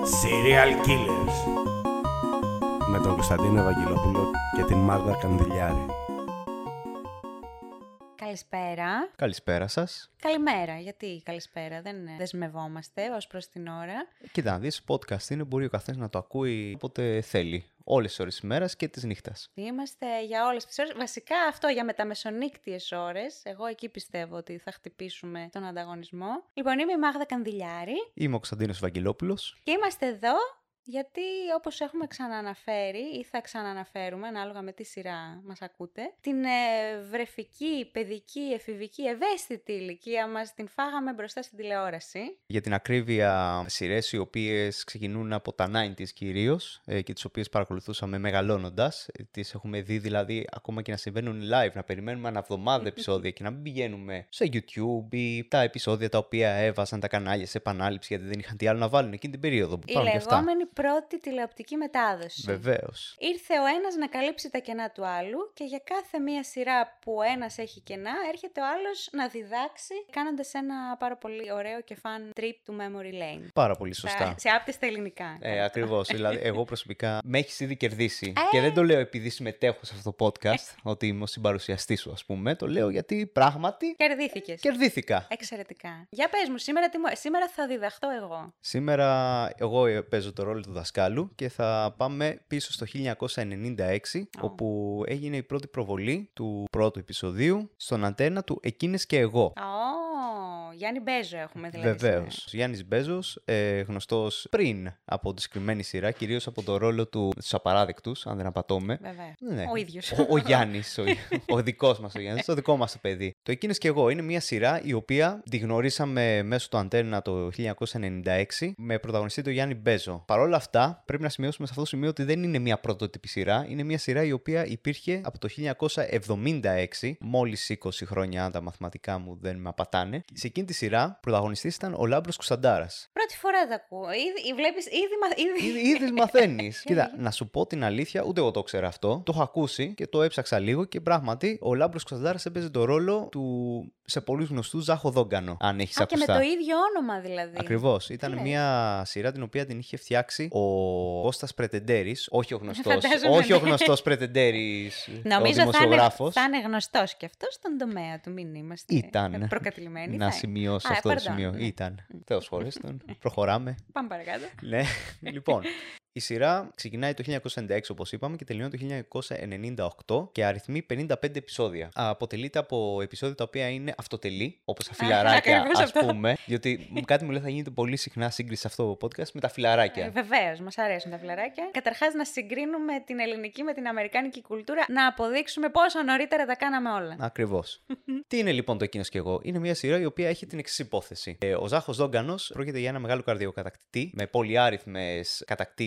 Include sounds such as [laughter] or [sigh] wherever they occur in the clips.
Serial Killers με τον Κωνσταντίνο Ευαγγελόπουλο και την Μάρδα Κανδυλιάρη. Καλησπέρα. Καλησπέρα σας. Καλημέρα. Γιατί καλησπέρα, δεν δεσμευόμαστε ως προς την ώρα. Κοίτα, να δεις podcast είναι, μπορεί ο καθένας να το ακούει όποτε θέλει. Όλες τις ώρες της ημέρας και της νύχτας. Είμαστε για όλες τις ώρες. Βασικά αυτό για μεταμεσονύκτιες ώρες. Εγώ εκεί πιστεύω ότι θα χτυπήσουμε τον ανταγωνισμό. Λοιπόν, είμαι η Μάγδα Κανδυλιάρη Είμαι ο Κωνσταντίνος Ευαγγελόπουλος. και είμαστε εδώ γιατί όπως έχουμε ξανααναφέρει ή θα ξανααναφέρουμε ανάλογα με τι σειρά μας ακούτε, την ε, βρεφική, παιδική, εφηβική, ευαίσθητη ηλικία μας την φάγαμε μπροστά στην τηλεόραση. Για την ακρίβεια σειρές οι οποίες ξεκινούν από τα 90s κυρίως ε, και τις οποίες παρακολουθούσαμε μεγαλώνοντας. Ε, Τις έχουμε δει δηλαδή ακόμα και να συμβαίνουν live, να περιμένουμε αναβδομάδα [laughs] επεισόδια και να μην πηγαίνουμε σε YouTube ή τα επεισόδια τα οποία έβαζαν τα κανάλια σε επανάληψη γιατί δεν είχαν τι άλλο να βάλουν εκείνη την περίοδο που Η υπάρχουν και αυτά. Λεγόμενη πρώτη τηλεοπτική μετάδοση. Βεβαίως. Ήρθε ο ένας να καλύψει τα κενά του άλλου και για κάθε μία σειρά που ο ένας έχει κενά έρχεται ο άλλος να διδάξει κάνοντας ένα πάρα πολύ ωραίο και fun trip του Memory Lane. Πάρα πολύ Στα- σωστά. Σε άπτυστα ελληνικά. Ε, ακριβώς. δηλαδή, εγώ προσωπικά με έχεις ήδη κερδίσει. Ε. Και δεν το λέω επειδή συμμετέχω σε αυτό το podcast, ότι είμαι ο συμπαρουσιαστής σου, ας πούμε. Το λέω γιατί πράγματι Κερδίθηκες. κερδίθηκα. Εξαιρετικά. Για πες μου, σήμερα, τι μου... σήμερα θα διδαχτώ εγώ. Σήμερα εγώ ε, παίζω το ρόλο του δασκάλου και θα πάμε πίσω στο 1996, όπου έγινε η πρώτη προβολή του πρώτου επεισοδίου στον αντένα του Εκείνες και εγώ. Ω, Γιάννη Μπέζο έχουμε δηλαδή. Βεβαίως. σήμερα. Γιάννης Μπέζος, ε, γνωστός πριν από τη συγκεκριμένη σειρά, κυρίως από το ρόλο του στους απαράδεκτους, αν δεν απατώμε. Βέβαια. Ναι. Ο ίδιος. Ο, ο Γιάννης, ο, ο δικός μας ο Γιάννης, το δικό μας το παιδί. Το Εκείνε και εγώ είναι μια σειρά η οποία τη γνωρίσαμε μέσω του Αντένα το 1996 με πρωταγωνιστή τον Γιάννη Μπέζο. Παρ' όλα αυτά, πρέπει να σημειώσουμε σε αυτό το σημείο ότι δεν είναι μια πρωτότυπη σειρά. Είναι μια σειρά η οποία υπήρχε από το 1976, μόλις 20 χρόνια, αν τα μαθηματικά μου δεν με απατάνε. Σε εκείνη τη σειρά, πρωταγωνιστής ήταν ο Λάμπρος Κουσταντάρας. Πρώτη φορά τα ακούω. Ήδη, βλέπεις, ήδη, μα- ήδη... Ήδη, ήδη μαθαίνεις. [laughs] Κοίτα, να σου πω την αλήθεια, ούτε εγώ το ξέρω αυτό. Το έχω ακούσει και το έψαξα λίγο και πράγματι ο Λάμπρος Κωνσταντάρα έπαιζε το ρόλο του σε πολλούς γνωστούς Ζάχο Δόγκανο. Αν έχεις Α, και με ακουστά. το ίδιο όνομα δηλαδή. Ακριβώς. Ήταν λες; μια σειρά την οποία την είχε φτιάξει ο Κώστας Πρετεντέρης, όχι ο γνωστό. Φαντάζομαι, όχι ο ναι. γνωστός Πρετεντέρης, ο Νομίζω θα είναι, δημοσιογράφος. θα είναι γνωστός και αυτός στον τομέα του. Μην είμαστε Ήταν. προκατηλημένοι. Να θα- σημειώσω Α, αυτό το pardon, σημείο. ναι. Ήταν. Θεός χωρίς τον. Προχωράμε. Πάμε παρακάτω. Ναι, λοιπόν. Η σειρά ξεκινάει το 1996 όπως είπαμε και τελειώνει το 1998 και αριθμεί 55 επεισόδια. Αποτελείται από επεισόδια τα οποία είναι αυτοτελή, όπως τα φιλαράκια ακριβώς ας αυτό. πούμε. Διότι μου- κάτι μου λέει θα γίνεται πολύ συχνά σύγκριση σε αυτό το podcast με τα φιλαράκια. Βεβαίως, μας αρέσουν τα φιλαράκια. Καταρχάς, να συγκρίνουμε την ελληνική με την αμερικάνικη κουλτούρα, να αποδείξουμε πόσο νωρίτερα τα κάναμε όλα. Ακριβώς. [laughs] Τι είναι λοιπόν το εκείνος και εγώ; Είναι μια σειρά η οποία έχει την εξής υπόθεση. Ε, ο Ζάχος Δόγκανος πρόκειται για ένα μεγάλο καρδιοκατακτητή με πολυάριθμες κατακτήσεις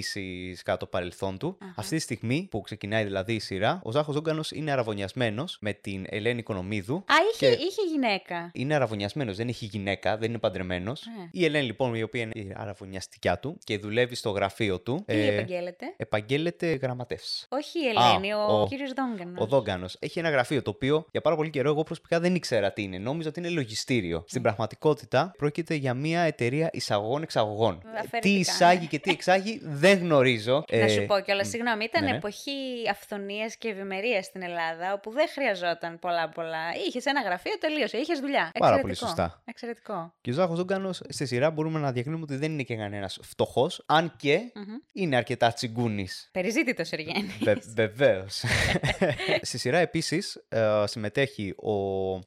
κατά το παρελθόν του. Αχα. Αυτή τη στιγμή που ξεκινάει δηλαδή η σειρά, ο Ζάχος Δόγκανο είναι αραβωνιασμένος με την Ελένη Οικονομίδου. Α, είχε, Και- είχε γυναίκα. Είναι αραβωνιασμένος, δεν έχει γυναίκα, δεν είναι παντρεμένος. Ε. Η Ελένη λοιπόν, η οποία είναι η αραβωνιαστικιά του και δουλεύει στο γραφείο του. Τι επαγγέλλεται; επαγγέλλεται γραμματεύς. Όχι η Ελένη, ο, ο- κύριος Δόγκανος. Ο Δόγκανο έχει ένα γραφείο το οποίο για πάρα πολύ καιρό εγώ προσωπικά δεν ήξερα τι είναι. Νόμιζα ότι είναι λογιστήριο. Στην πραγματικότητα πρόκειται για μια εταιρεία εισαγωγών-εξαγωγών. Αφαιρετικά, Τι εισάγει ναι. και τι εξάγει δεν γνωρίζω. Να Ε, σου πω κιόλας, συγγνώμη, ήταν ναι, ναι. εποχή αυθονίας και ευημερίας στην Ελλάδα, όπου δεν χρειαζόταν πολλά-πολλά. Είχες ένα γραφείο, τελείωσε. Είχες δουλειά. Πάρα πολύ Εξαιρετικό. σωστά. Εξαιρετικό. Και ο Ζάχος Δόγκανο στη σειρά μπορούμε να διακρίνουμε ότι δεν είναι και κανένας φτωχός, αν και Μμμ. είναι αρκετά τσιγκούνης. Περιζήτητος Εργένη. Βε, Βεβαίως. [laughs] Στη σειρά επίσης συμμετέχει ο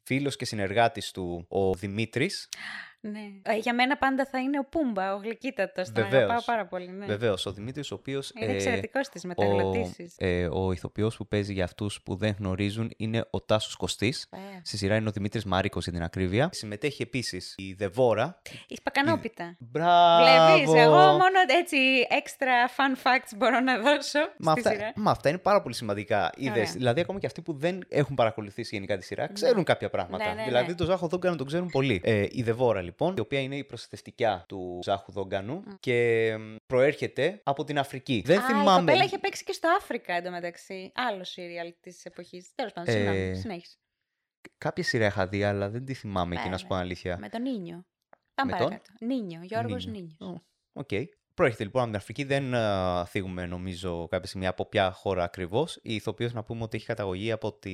φίλος και συνεργάτης του, ο Δημήτρης. Ναι. Ε, Για μένα πάντα θα είναι ο Πούμπα, ο γλυκύτατος. Τον Βεβαίως. αγαπάω πάρα πολύ. Ναι. Βεβαίως, ο Δημήτρης, ο οποίος. Είναι εξαιρετικός στις ο, μεταγλωτήσεις. ε, ο ηθοποιός που παίζει για αυτούς που δεν γνωρίζουν είναι ο Τάσος Κωστής. Ε. Στη σειρά είναι ο Δημήτρης Μάρικος για την ακρίβεια. Συμμετέχει επίσης η Δεβόρα. Η Σπακανόπιτα. Μπράβο! Βλέπεις, εγώ μόνο έτσι extra fun facts μπορώ να δώσω Μα στη αυτά, σειρά. μα αυτά είναι πάρα πολύ σημαντικά. Είδες, Ωραία. δηλαδή, ακόμα και αυτοί που δεν έχουν παρακολουθήσει γενικά τη σειρά, ξέρουν κάποια πράγματα. Ναι, ναι, ναι. Δηλαδή, το Ζάχο Δόγκανο τον ξέρουν πολύ. Ε, η Δεβόρα, λοιπόν, η οποία είναι η προστατευτικιά του Ζάχου Δόγκανου και μ, προέρχεται από την Αφρική. Δεν Α, η θυμάμαι. κοπέλα είχε παίξει και στο Αφρικα εντωμεταξύ. Άλλο σύριαλ της εποχής. Τέλος πάντων, Ε, συγγνώμη, συνέχισε. Κάποια σειρά είχα δει, αλλά δεν τη θυμάμαι εκεί, να σου πω Βέβαια. αλήθεια. Με τον Νίνιο. Πάμε Με τον; παρακάτω. Νίνιο, Γιώργος Νίνιο. Νίνιος. Ω, Οκ. Προέρχεται λοιπόν από την Αφρική. Δεν α, θίγουμε, νομίζω, κάποια στιγμή από ποια χώρα ακριβώς. Η ηθοποιός να πούμε ότι έχει καταγωγή από τη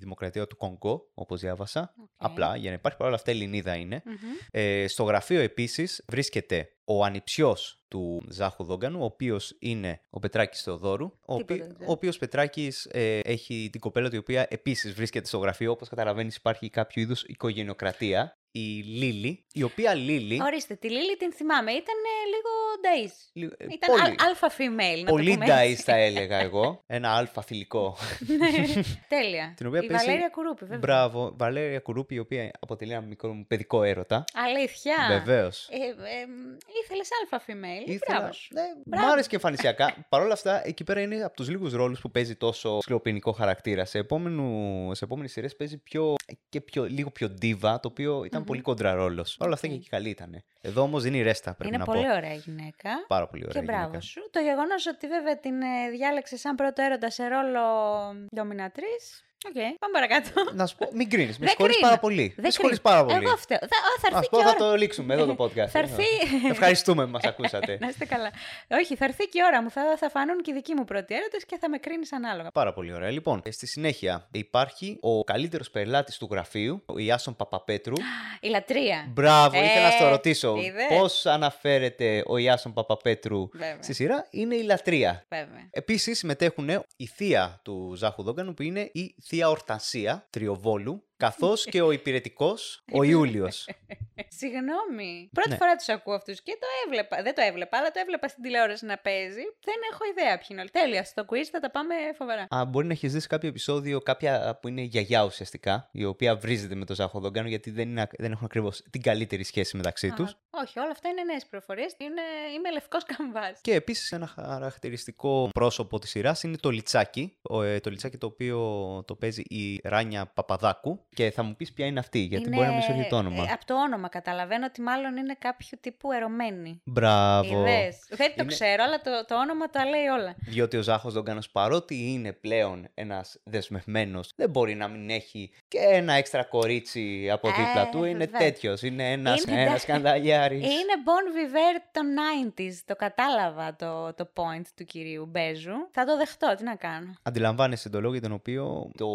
Δημοκρατία του Κονγκό, όπως διάβασα. Απλά για να υπάρχει παρόλα αυτά Ελληνίδα είναι. Μμμ. Ε, στο γραφείο επίσης βρίσκεται ο ανιψιός του Ζάχου Δόγκανου, ο οποίος είναι ο Πετράκης Θεοδόρου. Ο, Τίποτα οποί- δεν ξέρω. ο οποίος Πετράκης ε, έχει την κοπέλα του, η οποία επίσης βρίσκεται στο γραφείο. Όπως καταλαβαίνεις, υπάρχει κάποιο είδους οικογενειοκρατία. Η Λίλη, η οποία Λίλη. Ορίστε, τη Λίλη την θυμάμαι. Ήταν ε, λίγο νταΐς. λι- ε, Ήταν πολύ, αλφα female, να πολύ το πούμε ντάις έτσι. θα [laughs] έλεγα εγώ. Ένα αλφα θηλυκό. Ναι, [laughs] Τέλεια. Την οποία η παίζει- Βαλέρια Κουρούπη, βέβαια. Μπράβο, Βαλέρια Κουρούπη, η οποία αποτελεί ένα μικρό μου παιδικό έρωτα. Αλήθεια. Βεβαίως. Ε, ε, ήθελες αλφα female. Ήθελα. Μπράβος σου. Ναι, Μπράβο. μ' άρεσε και εμφανισιακά. [laughs] Παρ' όλα αυτά, εκεί πέρα είναι από τους λίγους ρόλους που παίζει τόσο σκληροπυρηνικό χαρακτήρα. Σε, επόμενου, σε επόμενες σειρές παίζει πιο, και πιο, λίγο πιο ντίβα, το οποίο ήταν πολύ κόντρα ρόλο. Παρ' όλα αυτά και Οκ. εκεί καλή ήταν. Εδώ όμως δίνει ρέστα, πρέπει Είναι να πολύ πω. ωραία γυναίκα. Πάρα πολύ ωραία. Και μπράβο γυναίκα. σου. Το γεγονός ότι βέβαια την ε, διάλεξε σαν πρώτο έρωτα σε ρόλο dominatrix. OK, πάμε παρακάτω. Να σου πω, μην κρίνεις. Με Δεν συγχωρείς κρίνω. πάρα πολύ. Δεν Με συγχωρείς κρίνω. πάρα πολύ. Εγώ φταίω. Θα, α, θα Α έρθει πω, και θα ώρα. το λήξουμε εδώ το [laughs] podcast. Θα έρθει- Ευχαριστούμε που μας ακούσατε. Να είστε καλά. Όχι, θα έρθει και η ώρα μου. Θα, θα φανούν και οι δικοί μου πρώτοι έρωτες και θα με κρίνεις ανάλογα. Πάρα πολύ ωραία. Λοιπόν, στη συνέχεια υπάρχει ο καλύτερος πελάτης του γραφείου, ο Ιάσον Παπαπέτρου. Η λατρεία. Μπράβο, ήθελα να Ε, στο ρωτήσω. είδες; Πώς αναφέρεται ο Ιάσον Παπαπέτρου Βέβαια. στη σειρά, είναι η λατρεία. Βέβαια. Επίσης συμμετέχουν η θεία του Ζάχου Δόγκανου που είναι η θεία Ορτανσία Τριοβόλου, καθώς και ο υπηρετικός ο Ιούλιος. Συγγνώμη. Πρώτη Ναι. φορά τους ακούω αυτούς και το έβλεπα. Δεν το έβλεπα, αλλά το έβλεπα στην τηλεόραση να παίζει. Δεν έχω ιδέα ποιοι είναι όλοι. Τέλεια. Στο quiz θα τα πάμε φοβερά. Α, μπορεί να έχεις δει σε κάποιο επεισόδιο κάποια που είναι γιαγιά ουσιαστικά, η οποία βρίζεται με τον Ζάχο Δόγκανο γιατί δεν, είναι, δεν έχουν ακριβώς την καλύτερη σχέση μεταξύ τους. Α, όχι, όλα αυτά είναι νέες πληροφορίε. Είναι... Είμαι λευκός καμβάς. Και επίσης ένα χαρακτηριστικό πρόσωπο της σειράς είναι το Λιτσάκι. Ο, ε, το Λιτσάκι το οποίο το παίζει η Ράνια Παπαδάκου. Και θα μου πεις ποια είναι αυτή, γιατί μπορεί να μην σου έρθει το όνομα. από το όνομα καταλαβαίνω ότι μάλλον είναι κάποιο τύπου ερωμένη. Μπράβο. Είδες; Δεν το Είναι- ξέρω, αλλά το, το όνομα τα λέει όλα. Διότι ο Ζάχος Δόγκανος παρότι είναι πλέον ένας δεσμευμένος δεν μπορεί να μην έχει και ένα έξτρα κορίτσι από δίπλα Ε, του. Είναι βέβαια. τέτοιος, είναι ένας, Είναι ένας ντα- σκανδαλιάρης. Είναι Bon Viver των 90s. Το κατάλαβα το, το point του κυρίου Μπέζου. Θα το δεχτώ, τι να κάνω. Αντιλαμβάνεσαι τον λόγο για τον οποίο το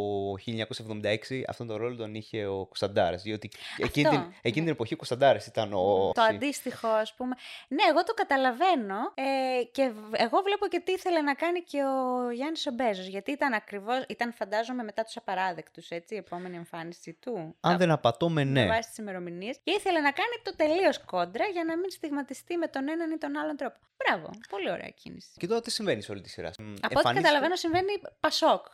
1976 αυτόν τον ρόλο τον είχε ο Κωνσταντάρας. Διότι εκείνη την, εκείνη την εποχή ο Κωνσταντάρας ήταν ο... Το αντίστοιχο, ας πούμε. Ναι, εγώ το καταλαβαίνω. Ε, και β- εγώ βλέπω και τι ήθελε να κάνει και ο Γιάννης ο Μπέζος, Γιατί ήταν ακριβώς, ήταν φαντάζομαι μετά τους απαράδεκτους, έτσι, η επόμενη εμφάνιση του. Αν δεν απατώμε, με ναι. βάση τις ημερομηνίες. Και ήθελε να κάνει το τελείως κόντρα για να μην στιγματιστεί με τον έναν ή τον άλλον τρόπο. Μπράβο. Πολύ ωραία κίνηση. Και τώρα τι συμβαίνει σε όλη τη σειρά; Μ, Από ό,τι εμφανίζεται- καταλαβαίνω συμβαίνει πασόκ.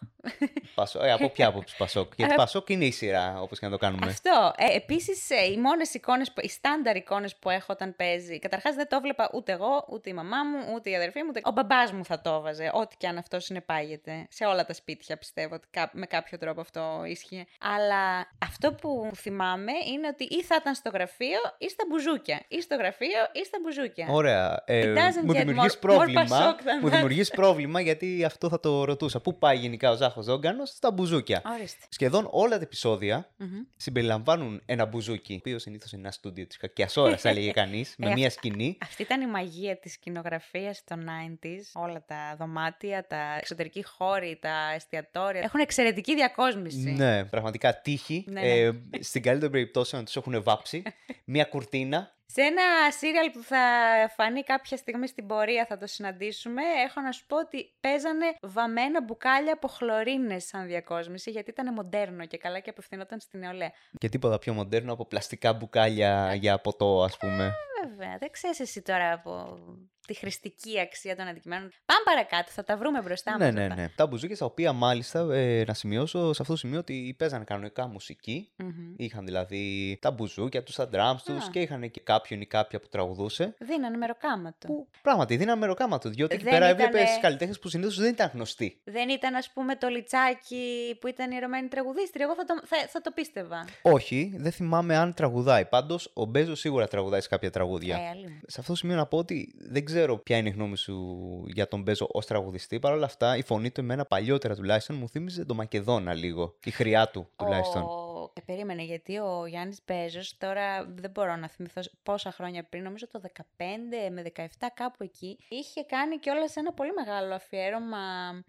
Πασό- ε, από ποια άποψη Πασόκ; [laughs] Γιατί Ε, Πασόκ είναι η σειρά, όπως και να το κάνουμε. Αυτό. Ε, Επίσης, οι μόνες εικόνες, οι στάνταρ εικόνες που έχω όταν παίζει. Καταρχάς δεν το έβλεπα ούτε εγώ, ούτε η μαμά μου, ούτε η αδερφή μου. Ούτε... Ο μπαμπάς μου θα το έβαζε. Ό,τι και αν αυτό συνεπάγεται. Σε όλα τα σπίτια πιστεύω ότι κά- με κάποιο τρόπο αυτό ίσχυε. Αλλά αυτό που θυμάμαι είναι ότι ή θα ήταν στο γραφείο ή στα μπουζούκια. Ή στο γραφείο ή στα μπουζούκια. Ωραία. Ε, It doesn't μου get δημιουργείς more- more πρόβλημα. Pasok than Μου that. δημιουργείς [laughs] πρόβλημα γιατί αυτό θα το ρωτούσα. Πού πάει γενικά ο Ζάχος Δόγκανο στα μπουζούκια. Ορίστε. Σχεδόν όλα τα επεισόδια Μμμ. συμπεριλαμβάνουν ένα μπουζούκι. Το οποίος συνήθως είναι ένα στούντιο της κακιάς ώρας, θα έλεγε κανείς, με Ε, μία σκηνή. Αυτή ήταν η μαγεία της σκηνογραφίας των 90s. Όλα τα δωμάτια, τα εξωτερικοί χώροι, τα εστιατόρια. Έχουν εξαιρετική διακόσμηση. Ναι, πραγματικά τύχη. Ναι, Ε, στην καλύτερη περίπτωση να τους έχουν βάψει. [laughs] μία κουρτίνα. Σε ένα σύριαλ που θα φανεί κάποια στιγμή στην πορεία, θα το συναντήσουμε, έχω να σου πω ότι παίζανε βαμμένα μπουκάλια από χλωρίνες σαν διακόσμηση, γιατί ήταν μοντέρνο και καλά και απευθυνόταν στην νεολαία. Και τίποτα πιο μοντέρνο από πλαστικά μπουκάλια για ποτό, ας πούμε. Βέβαια, δεν ξέρεις εσύ τώρα από τη χρηστική αξία των αντικειμένων. Πάμε παρακάτω, θα τα βρούμε μπροστά Ναι, μας ναι, αυτά. ναι. Τα μπουζούκια τα οποία μάλιστα ε, να σημειώσω σε αυτό το σημείο ότι παίζανε κανονικά μουσική. Μμμ. Είχαν δηλαδή τα μπουζούκια τους, τα drums τους Α. και είχαν και κάποιον ή κάποια που τραγουδούσε. Δίνανε μεροκάματο. Που πράγματι δίνανε μεροκάμα διότι εκεί Δεν πέρα ήτανε- έβλεπε καλλιτέχνες που συνήθως δεν ήταν γνωστοί. Δεν ήταν, ας πούμε, το λιτσάκι που ήταν ιερωμένη τραγουδίστρια. Εγώ θα το, θα, θα το πίστευα. Όχι, δεν θυμάμαι αν τραγουδάει. Πάντως ο Μπέζος σίγουρα τραγουδάει σε κάποια τραγούδια. Ε, άλλη μου. Σε αυτό το σημείο να πω ότι δεν ξέρω ποια είναι η γνώμη σου για τον Μπέζο ως τραγουδιστή. Παρ' όλα αυτά, η φωνή του εμένα παλιότερα τουλάχιστον μου θύμιζε τον Μακεδόνα λίγο. Η χρειά του τουλάχιστον. Ο Ε, περίμενε, γιατί ο Γιάννης Μπέζος τώρα δεν μπορώ να θυμηθώ πόσα χρόνια πριν, νομίζω το 15 με 17 κάπου εκεί, είχε κάνει κιόλας ένα πολύ μεγάλο αφιέρωμα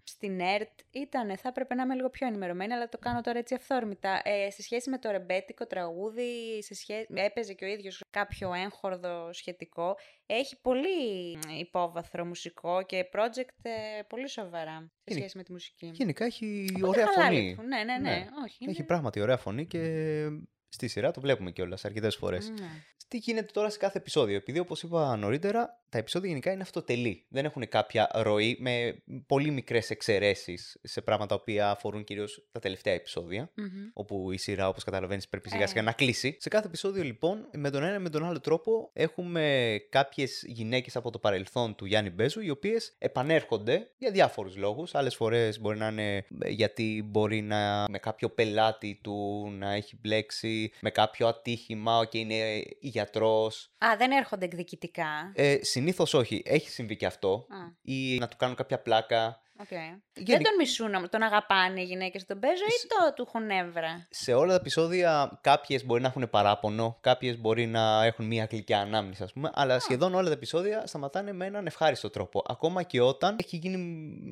στην ΕΡΤ. Ήτανε, θα έπρεπε να είμαι λίγο πιο ενημερωμένη, αλλά το κάνω τώρα έτσι αυθόρμητα. Ε, σε σχέση με το ρεμπέτικο τραγούδι, σε σχέ... έπαιζε και ο ίδιος κάποιο έγχορδο σχετικό. Έχει πολύ υπόβαθρο μουσικό και project ε, πολύ σοβαρά σε σχέση με τη μουσική. Γενικά έχει Πολύ ωραία χαλά φωνή. λείπουν. Ναι, ναι, ναι. Όχι, Έχει είναι- πράγματι ωραία φωνή και στη σειρά το βλέπουμε κιόλας αρκετές φορές. Ναι. Τι γίνεται τώρα σε κάθε επεισόδιο; Επειδή όπως είπα νωρίτερα, τα επεισόδια γενικά είναι αυτοτελή. Δεν έχουν κάποια ροή με πολύ μικρές εξαιρέσεις σε πράγματα τα οποία αφορούν κυρίως τα τελευταία επεισόδια. Μμμ. Όπου η σειρά, όπως καταλαβαίνεις, πρέπει σιγά Ε. σιγά να κλείσει. Σε κάθε επεισόδιο, λοιπόν, με τον ένα ή με τον άλλο τρόπο, έχουμε κάποιες γυναίκες από το παρελθόν του Γιάννη Μπέζου, οι οποίες επανέρχονται για διάφορους λόγους. Άλλες φορές μπορεί να είναι ε, γιατί μπορεί να με κάποιο πελάτη του να έχει μπλέξει, με κάποιο ατύχημα και είναι γιατρός. Α, δεν έρχονται εκδικητικά. Ε, Συνήθως όχι. Έχει συμβεί και αυτό. Α, Ή να του κάνουν κάποια πλάκα. Οκ. Δεν Γενι- τον μισούν, τον αγαπάνε οι γυναίκες στον Μπέζο ή Σ- το του έχουν νεύρα. σε όλα τα επεισόδια κάποιες μπορεί να έχουν παράπονο, κάποιες μπορεί να έχουν μία γλυκιά ανάμνηση, ας πούμε, αλλά σχεδόν όλα τα επεισόδια σταματάνε με έναν ευχάριστο τρόπο. Ακόμα και όταν έχει γίνει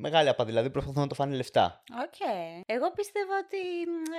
μεγάλη απάτη, δηλαδή προσπαθούν να το φάνε λεφτά. Οκ. Εγώ πίστευα ότι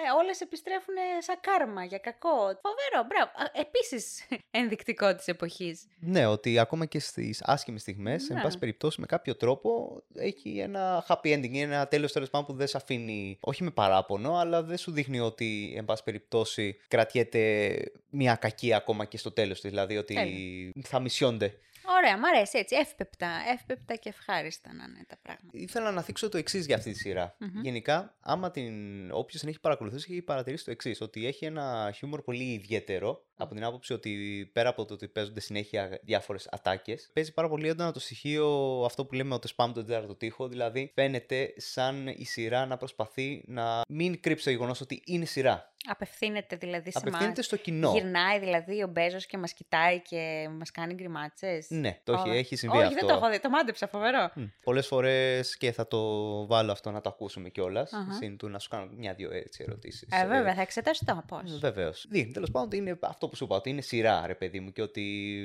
ε, όλες επιστρέφουν σαν κάρμα για κακό. Φοβερό, μπράβο. Επίσης [laughs] ενδεικτικό της εποχής. Ναι, ότι ακόμα και στις άσχημες στιγμές, εν Ναι. πάση περιπτώσει, με κάποιο τρόπο έχει ένα happy ending, ή ένα τέλος τέλος πάντων που δεν σε αφήνει, όχι με παράπονο, αλλά δεν σου δείχνει ότι, εν πάση περιπτώσει, κρατιέται μια κακία ακόμα και στο τέλος της. Δηλαδή ότι θα μισιούνται. Ωραία, μ' αρέσει έτσι. Εύπεπτα. Εύπεπτα και ευχάριστα να είναι τα πράγματα. Ήθελα να θίξω το εξής για αυτή τη σειρα Μμμ. Γενικά, άμα την. Όποιος την έχει παρακολουθήσει, έχει παρατηρήσει το εξής: Ότι έχει ένα χιούμορ πολύ ιδιαίτερο. Από την άποψη ότι πέρα από το ότι παίζονται συνέχεια διάφορες ατάκες, παίζει πάρα πολύ έντονα το στοιχείο αυτό που λέμε ότι σπάμε τον τέταρτο τοίχο. Δηλαδή, φαίνεται σαν η σειρά να προσπαθεί να μην κρύψει το γεγονός ότι είναι σειρά. Απευθύνεται δηλαδή σε Απευθύνεται εμάς. στο κοινό. Γυρνάει δηλαδή ο Μπέζος και μας κοιτάει και μας κάνει γκριμάτσες. Ναι, το έχει, Όλα. έχει συμβεί Όχι, αυτό. δεν το έχω δει. Το μάντεψα, φοβερό. Πολλές φορές και θα το βάλω αυτό να το ακούσουμε κιόλας. Αχα. Συν του να σου κάνω μια-δύο έτσι ερωτήσεις. Ε, βέβαια, θα εξεταστώ πώς. Βεβαίως. Δείχνει τέλος πάντων ότι είναι αυτό που σου είπα, ότι είναι σειρά, ρε παιδί μου, και ότι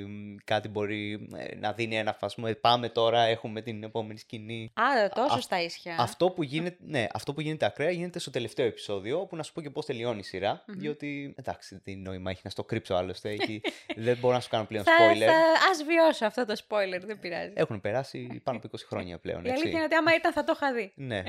μ, κάτι μπορεί ε, να δίνει ένα φασμό. Ε, πάμε τώρα, έχουμε την επόμενη σκηνή. Α, τόσο Α- στα ίσια. Αυτό που, γίνεται, ναι, αυτό που γίνεται ακραία γίνεται στο τελευταίο επεισόδιο, όπου να σου πω και πώς τελειώνει η σειρά. Μμμ. Διότι εντάξει, τι νόημα έχει να στο κρύψω άλλωστε. Έχει, [laughs] δεν μπορώ να σου κάνω πλέον Θα, spoiler. θα, ας βιώσω αυτό το spoiler, δεν πειράζει. Έχουν περάσει πάνω από 20 χρόνια πλέον. Η Έτσι. αλήθεια είναι ότι άμα ήταν θα το είχα δει. [laughs] Ναι,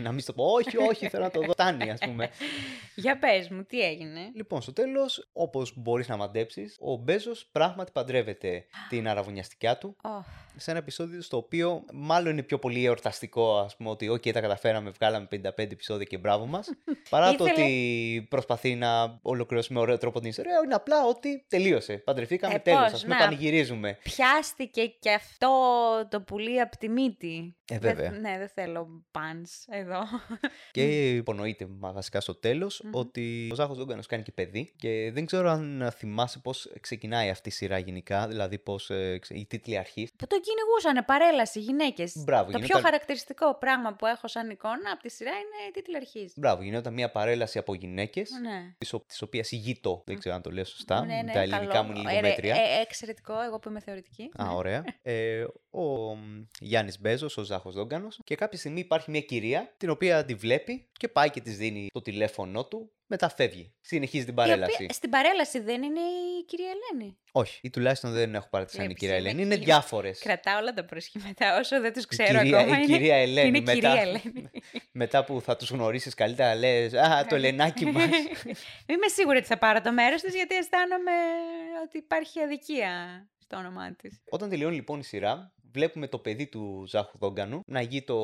να μην στο πω, όχι, όχι, θέλω να το δω. Φτάνει, ας πούμε. [laughs] Για πες μου, τι έγινε. Λοιπόν, στο τέλος, όπως μπορείς να μαντέψεις, ο Μπέζος πράγματι παντρεύεται την αραβωνιαστικιά του. Ωχ, σε ένα επεισόδιο στο οποίο μάλλον είναι πιο πολύ εορταστικό, ας πούμε, ότι OK, τα καταφέραμε, βγάλαμε 55 επεισόδια και μπράβο μας. [laughs] Παρά το Ήθελε- ότι προσπαθεί να ολοκληρώσει με ωραίο τρόπο την ιστορία, είναι απλά ότι τελείωσε. Παντρευτήκαμε, Ε, τέλος. πώς, Α πούμε, να. πανηγυρίζουμε. Πιάστηκε και αυτό το πουλί από τη μύτη. Ε, Δεν- βέβαια. ναι, δεν θέλω πάνς εδώ. Και υπονοείται μα, βασικά στο τέλος Μμμ. ότι ο Ζάχος Δόγκανος κάνει και παιδί. Και δεν ξέρω αν θυμάσαι πώς ξεκινάει αυτή η σειρά γενικά, δηλαδή πώς οι τίτλοι αρχής. Που το κυνηγούσανε παρέλαση γυναίκες. Μπράβο, το γινόταν- πιο χαρακτηριστικό πράγμα που έχω σαν εικόνα από τη σειρά είναι η τίτλη αρχής. Μπράβο, γινόταν μια παρέλαση από γυναίκες, Ναι. της οποίας ηγείτο, δεν ξέρω αν το λέω σωστά. ναι, ναι, τα ελληνικά καλό. μου είναι Ε, λίγο ρε, μέτρια. ε, εξαιρετικό, εγώ που είμαι θεωρητική. Α, Ναι. ωραία. [laughs] Ε, ο Γιάννης Μπέζος, ο Ζάχος Δόγκανος. Και κάποια στιγμή υπάρχει μια κυρία, την οποία τη βλέπει και πάει και της δίνει το τηλέφωνό του. Μετά φεύγει. Συνεχίζει την Η παρέλαση. οποία- στην παρέλαση δεν είναι η κυρία Ελένη. Όχι, ή τουλάχιστον δεν έχω παρατηρήσει αν είναι η Βλέπεις, κυρία είναι Ελένη. Είναι κυρία. διάφορες. Κρατάω όλα τα προσχήματα όσο δεν τους Η ξέρω κυρία- ακόμα. η είναι- κυρία Ελένη Είναι μετά. κυρία Ελένη. [laughs] Μετά που θα τους γνωρίσεις καλύτερα, λες Α, το Ελενάκι [laughs] μας. Είμαι σίγουρη ότι θα πάρω το μέρος της γιατί αισθάνομαι ότι υπάρχει αδικία στο όνομά της. Όταν τελειώνει λοιπόν η σειρά, βλέπουμε το παιδί του Ζάχου Δόγκανου να γει το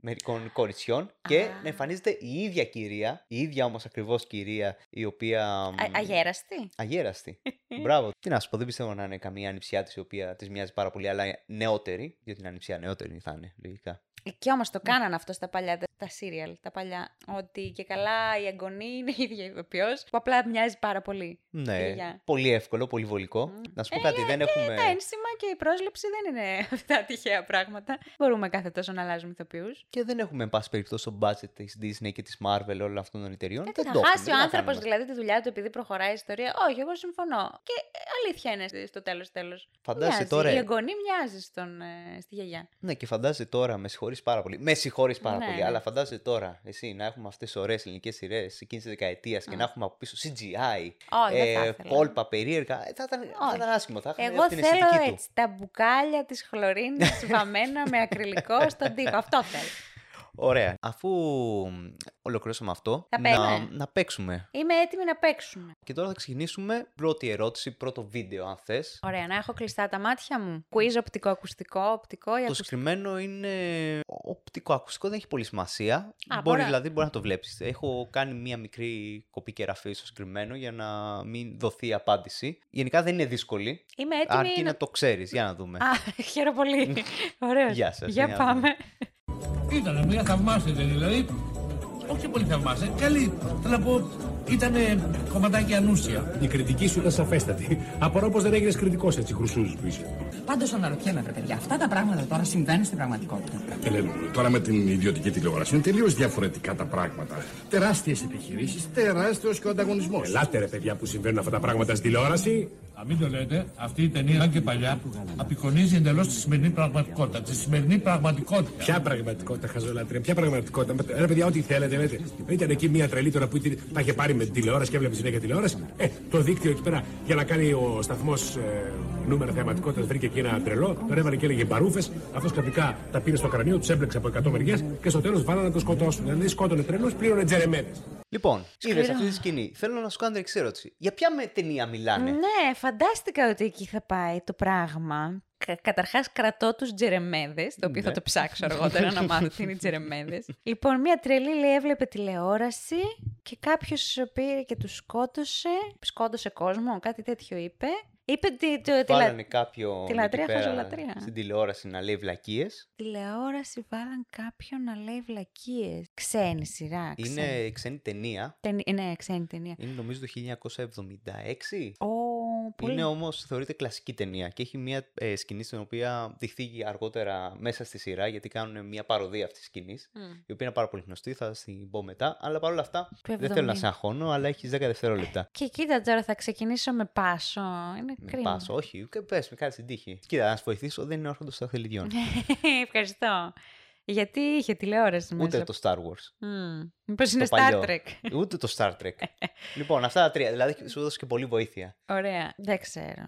μερικών κοριτσιών και Α. να εμφανίζεται η ίδια κυρία, η ίδια όμως ακριβώς κυρία, η οποία. μ, Α, αγέραστη. Αγέραστη. [laughs] Μπράβο. Τι να σου πω, δεν πιστεύω να είναι καμία ανιψιά της η οποία της μοιάζει πάρα πολύ, αλλά νεότερη. Γιατί την ανιψιά νεότερη θα είναι, λογικά. Και όμως το κάνανε αυτό στα παλιά, τα, τα serial, τα παλιά. Ότι και καλά η εγγονή είναι η [laughs] ίδια ηθοποιό, που απλά μοιάζει πάρα πολύ. Ναι, Η γιαγιά. πολύ εύκολο, πολύ βολικό. Να σου πω κάτι, δεν έχουμε... Τα ένσημα και η πρόσληψη δεν είναι [laughs] αυτά τυχαία πράγματα. Μπορούμε κάθε τόσο να αλλάζουμε ηθοποιούς. Και δεν έχουμε, εν πάση περιπτώσει, το budget της Disney και της Marvel όλων αυτών των εταιριών. Ε, δεν θα το χάσει έχουμε, ο τι να άνθρωπος κάνουμε. δηλαδή τη δουλειά του επειδή προχωράει η ιστορία. Όχι, εγώ συμφωνώ. Και ε, αλήθεια είναι στο τέλος τέλος. Φαντάζεσαι τώρα- Η εγγονή μοιάζει στον, ε, στη γιαγιά. Ναι, και φαντάζεσαι τώρα, με συγχωρείς πάρα πολύ. Με συγχωρείς πάρα Ναι, πολύ, ναι. αλλά φαντάζεσαι τώρα εσύ να έχουμε αυτές τις ωραίες ελληνικές σειρές εκείνης της δεκαετίας και να έχουμε από πίσω CGI, Όχι, δεν θα ήθελα. κόλπα περίεργα. Ε, θα, ήταν, θα Όχι. ήταν άσχημο. Θα είχαν Εγώ από την θέλω αισθητική του. έτσι τα μπουκάλια της χλωρίνης [laughs] βαμμένα με ακριλικό στον τοίχο. Αυτό θέλω. Ωραία. Αφού ολοκληρώσαμε αυτό, Θα να, παίξουμε. να παίξουμε. Είμαι έτοιμη να παίξουμε. Και τώρα θα ξεκινήσουμε. Πρώτη ερώτηση, πρώτο βίντεο, αν θες. Ωραία, να έχω κλειστά τα μάτια μου. Quiz οπτικό-ακουστικό, οπτικό ή Το ακουστικό; συγκεκριμένο είναι οπτικό-ακουστικό, δεν έχει πολύ σημασία. Α, μπορεί, μπορώ. δηλαδή, μπορεί να το βλέπεις. Έχω κάνει μία μικρή κοπή κεραφή στο συγκεκριμένο για να μην δοθεί απάντηση. Γενικά δεν είναι δύσκολη. Είμαι έτοιμη Αρκεί να... να το ξέρεις. Για να δούμε. Α, [laughs] χαίρομαι πολύ. Ωραίος. Γεια σας, Για για να πάμε. Ήταν μια θαυμάσια ταινία, δηλαδή. Όχι πολύ θαυμάσια, καλή. Θέλω να πω, ήταν κομματάκι ανούσια. Η κριτική σου ήταν σαφέστατη. Απορώ πως δεν έγινες κριτικός έτσι χρυσούζου που είσαι. Πάντως αναρωτιέμαι, βρε παιδιά, αυτά τα πράγματα τώρα συμβαίνουν στην πραγματικότητα. Ελένη, μου, τώρα με την ιδιωτική τηλεόραση είναι τελείως διαφορετικά τα πράγματα. Τεράστιες επιχειρήσεις, τεράστιος και ο ανταγωνισμός. Ελάτε ρε παιδιά που συμβαίνουν αυτά τα πράγματα στην τηλεόραση. Να μην το λέτε, αυτή η ταινία, αν και παλιά, απεικονίζει εντελώς τη σημερινή πραγματικότητα. Τη σημερινή πραγματικότητα. Ποια πραγματικότητα, χαζολάτρια, ποια πραγματικότητα. Ρε παιδιά, ό,τι θέλετε, λέτε. Ήταν εκεί μια τρελή τώρα που ήταν- τα είχε πάρει με την τηλεόραση και έβλεπε συνέχεια τηλεόραση. Ε, το δίκτυο εκεί πέρα για να κάνει ο σταθμός ε, νούμερα θεαματικότητας βρήκε εκεί ένα τρελό. Τον έβαλε και έλεγε μπαρούφες. Αυτός κρατικά τα πήρε στο κρανίο, τους έμπλεξε από 100 μεριές και στο τέλος βάλανε να το σκοτώσουν. Δηλαδή σκότωνε τρελούς, πλήρωνε τζερεμέδε. Λοιπόν, είδες Σκληρό. αυτή τη σκηνή. Θέλω να σου κάνω την εξή ερώτηση. Για ποια με ταινία μιλάνε; Ναι, φαντάστηκα ότι εκεί θα πάει το πράγμα. Κα- Καταρχάς κρατώ τους τζερεμέδες, το οποίο θα Ναι. το ψάξω αργότερα να μάθω τι είναι οι τζερεμέδες. [laughs] λοιπόν, μια τρελή λέει έβλεπε τηλεόραση και κάποιος πήρε και τους σκότωσε, σκότωσε κόσμο, κάτι τέτοιο είπε. Είπε ότι το, τη, λα- Βάλανε κάποιον τη λατρεία εκεί πέρα χαζολατρεία. στην τηλεόραση να λέει βλακίες. τηλεόραση βάλαν κάποιον να λέει βλακίες. Ξένη σειρά, ξένη. Είναι ξένη ταινία. Ταινί- Ναι, ξένη ταινία. Είναι νομίζω το 1976. Ω, πολύ. Είναι όμως θεωρείται κλασική ταινία και έχει μια ε, σκηνή στην οποία διχθεί αργότερα μέσα στη σειρά γιατί κάνουν μια παροδία αυτής της σκηνής. Μμ. Η οποία είναι πάρα πολύ γνωστή, θα την πω μετά. Αλλά παρόλα αυτά Του δεν θέλω να 70. σε αγχώνω, αλλά έχεις 10 δευτερόλεπτα. Και κοίτα τώρα θα ξεκινήσω με πάσο. Είναι Με κρίμα. πας, όχι, και πες με κάτι στην τύχη. Κοίτα, να σου βοηθήσω, δεν είναι όρχοντο των θελιδιών. [laughs] Ευχαριστώ. Γιατί είχε τηλεόραση μέσα. Ούτε το Star Wars. Mm. Μήπως είναι το Star παλιό. Trek. Ούτε το Star Trek. [laughs] λοιπόν, αυτά τα τρία. Δηλαδή σου έδωσε και πολύ βοήθεια. Ωραία. Δεν ξέρω.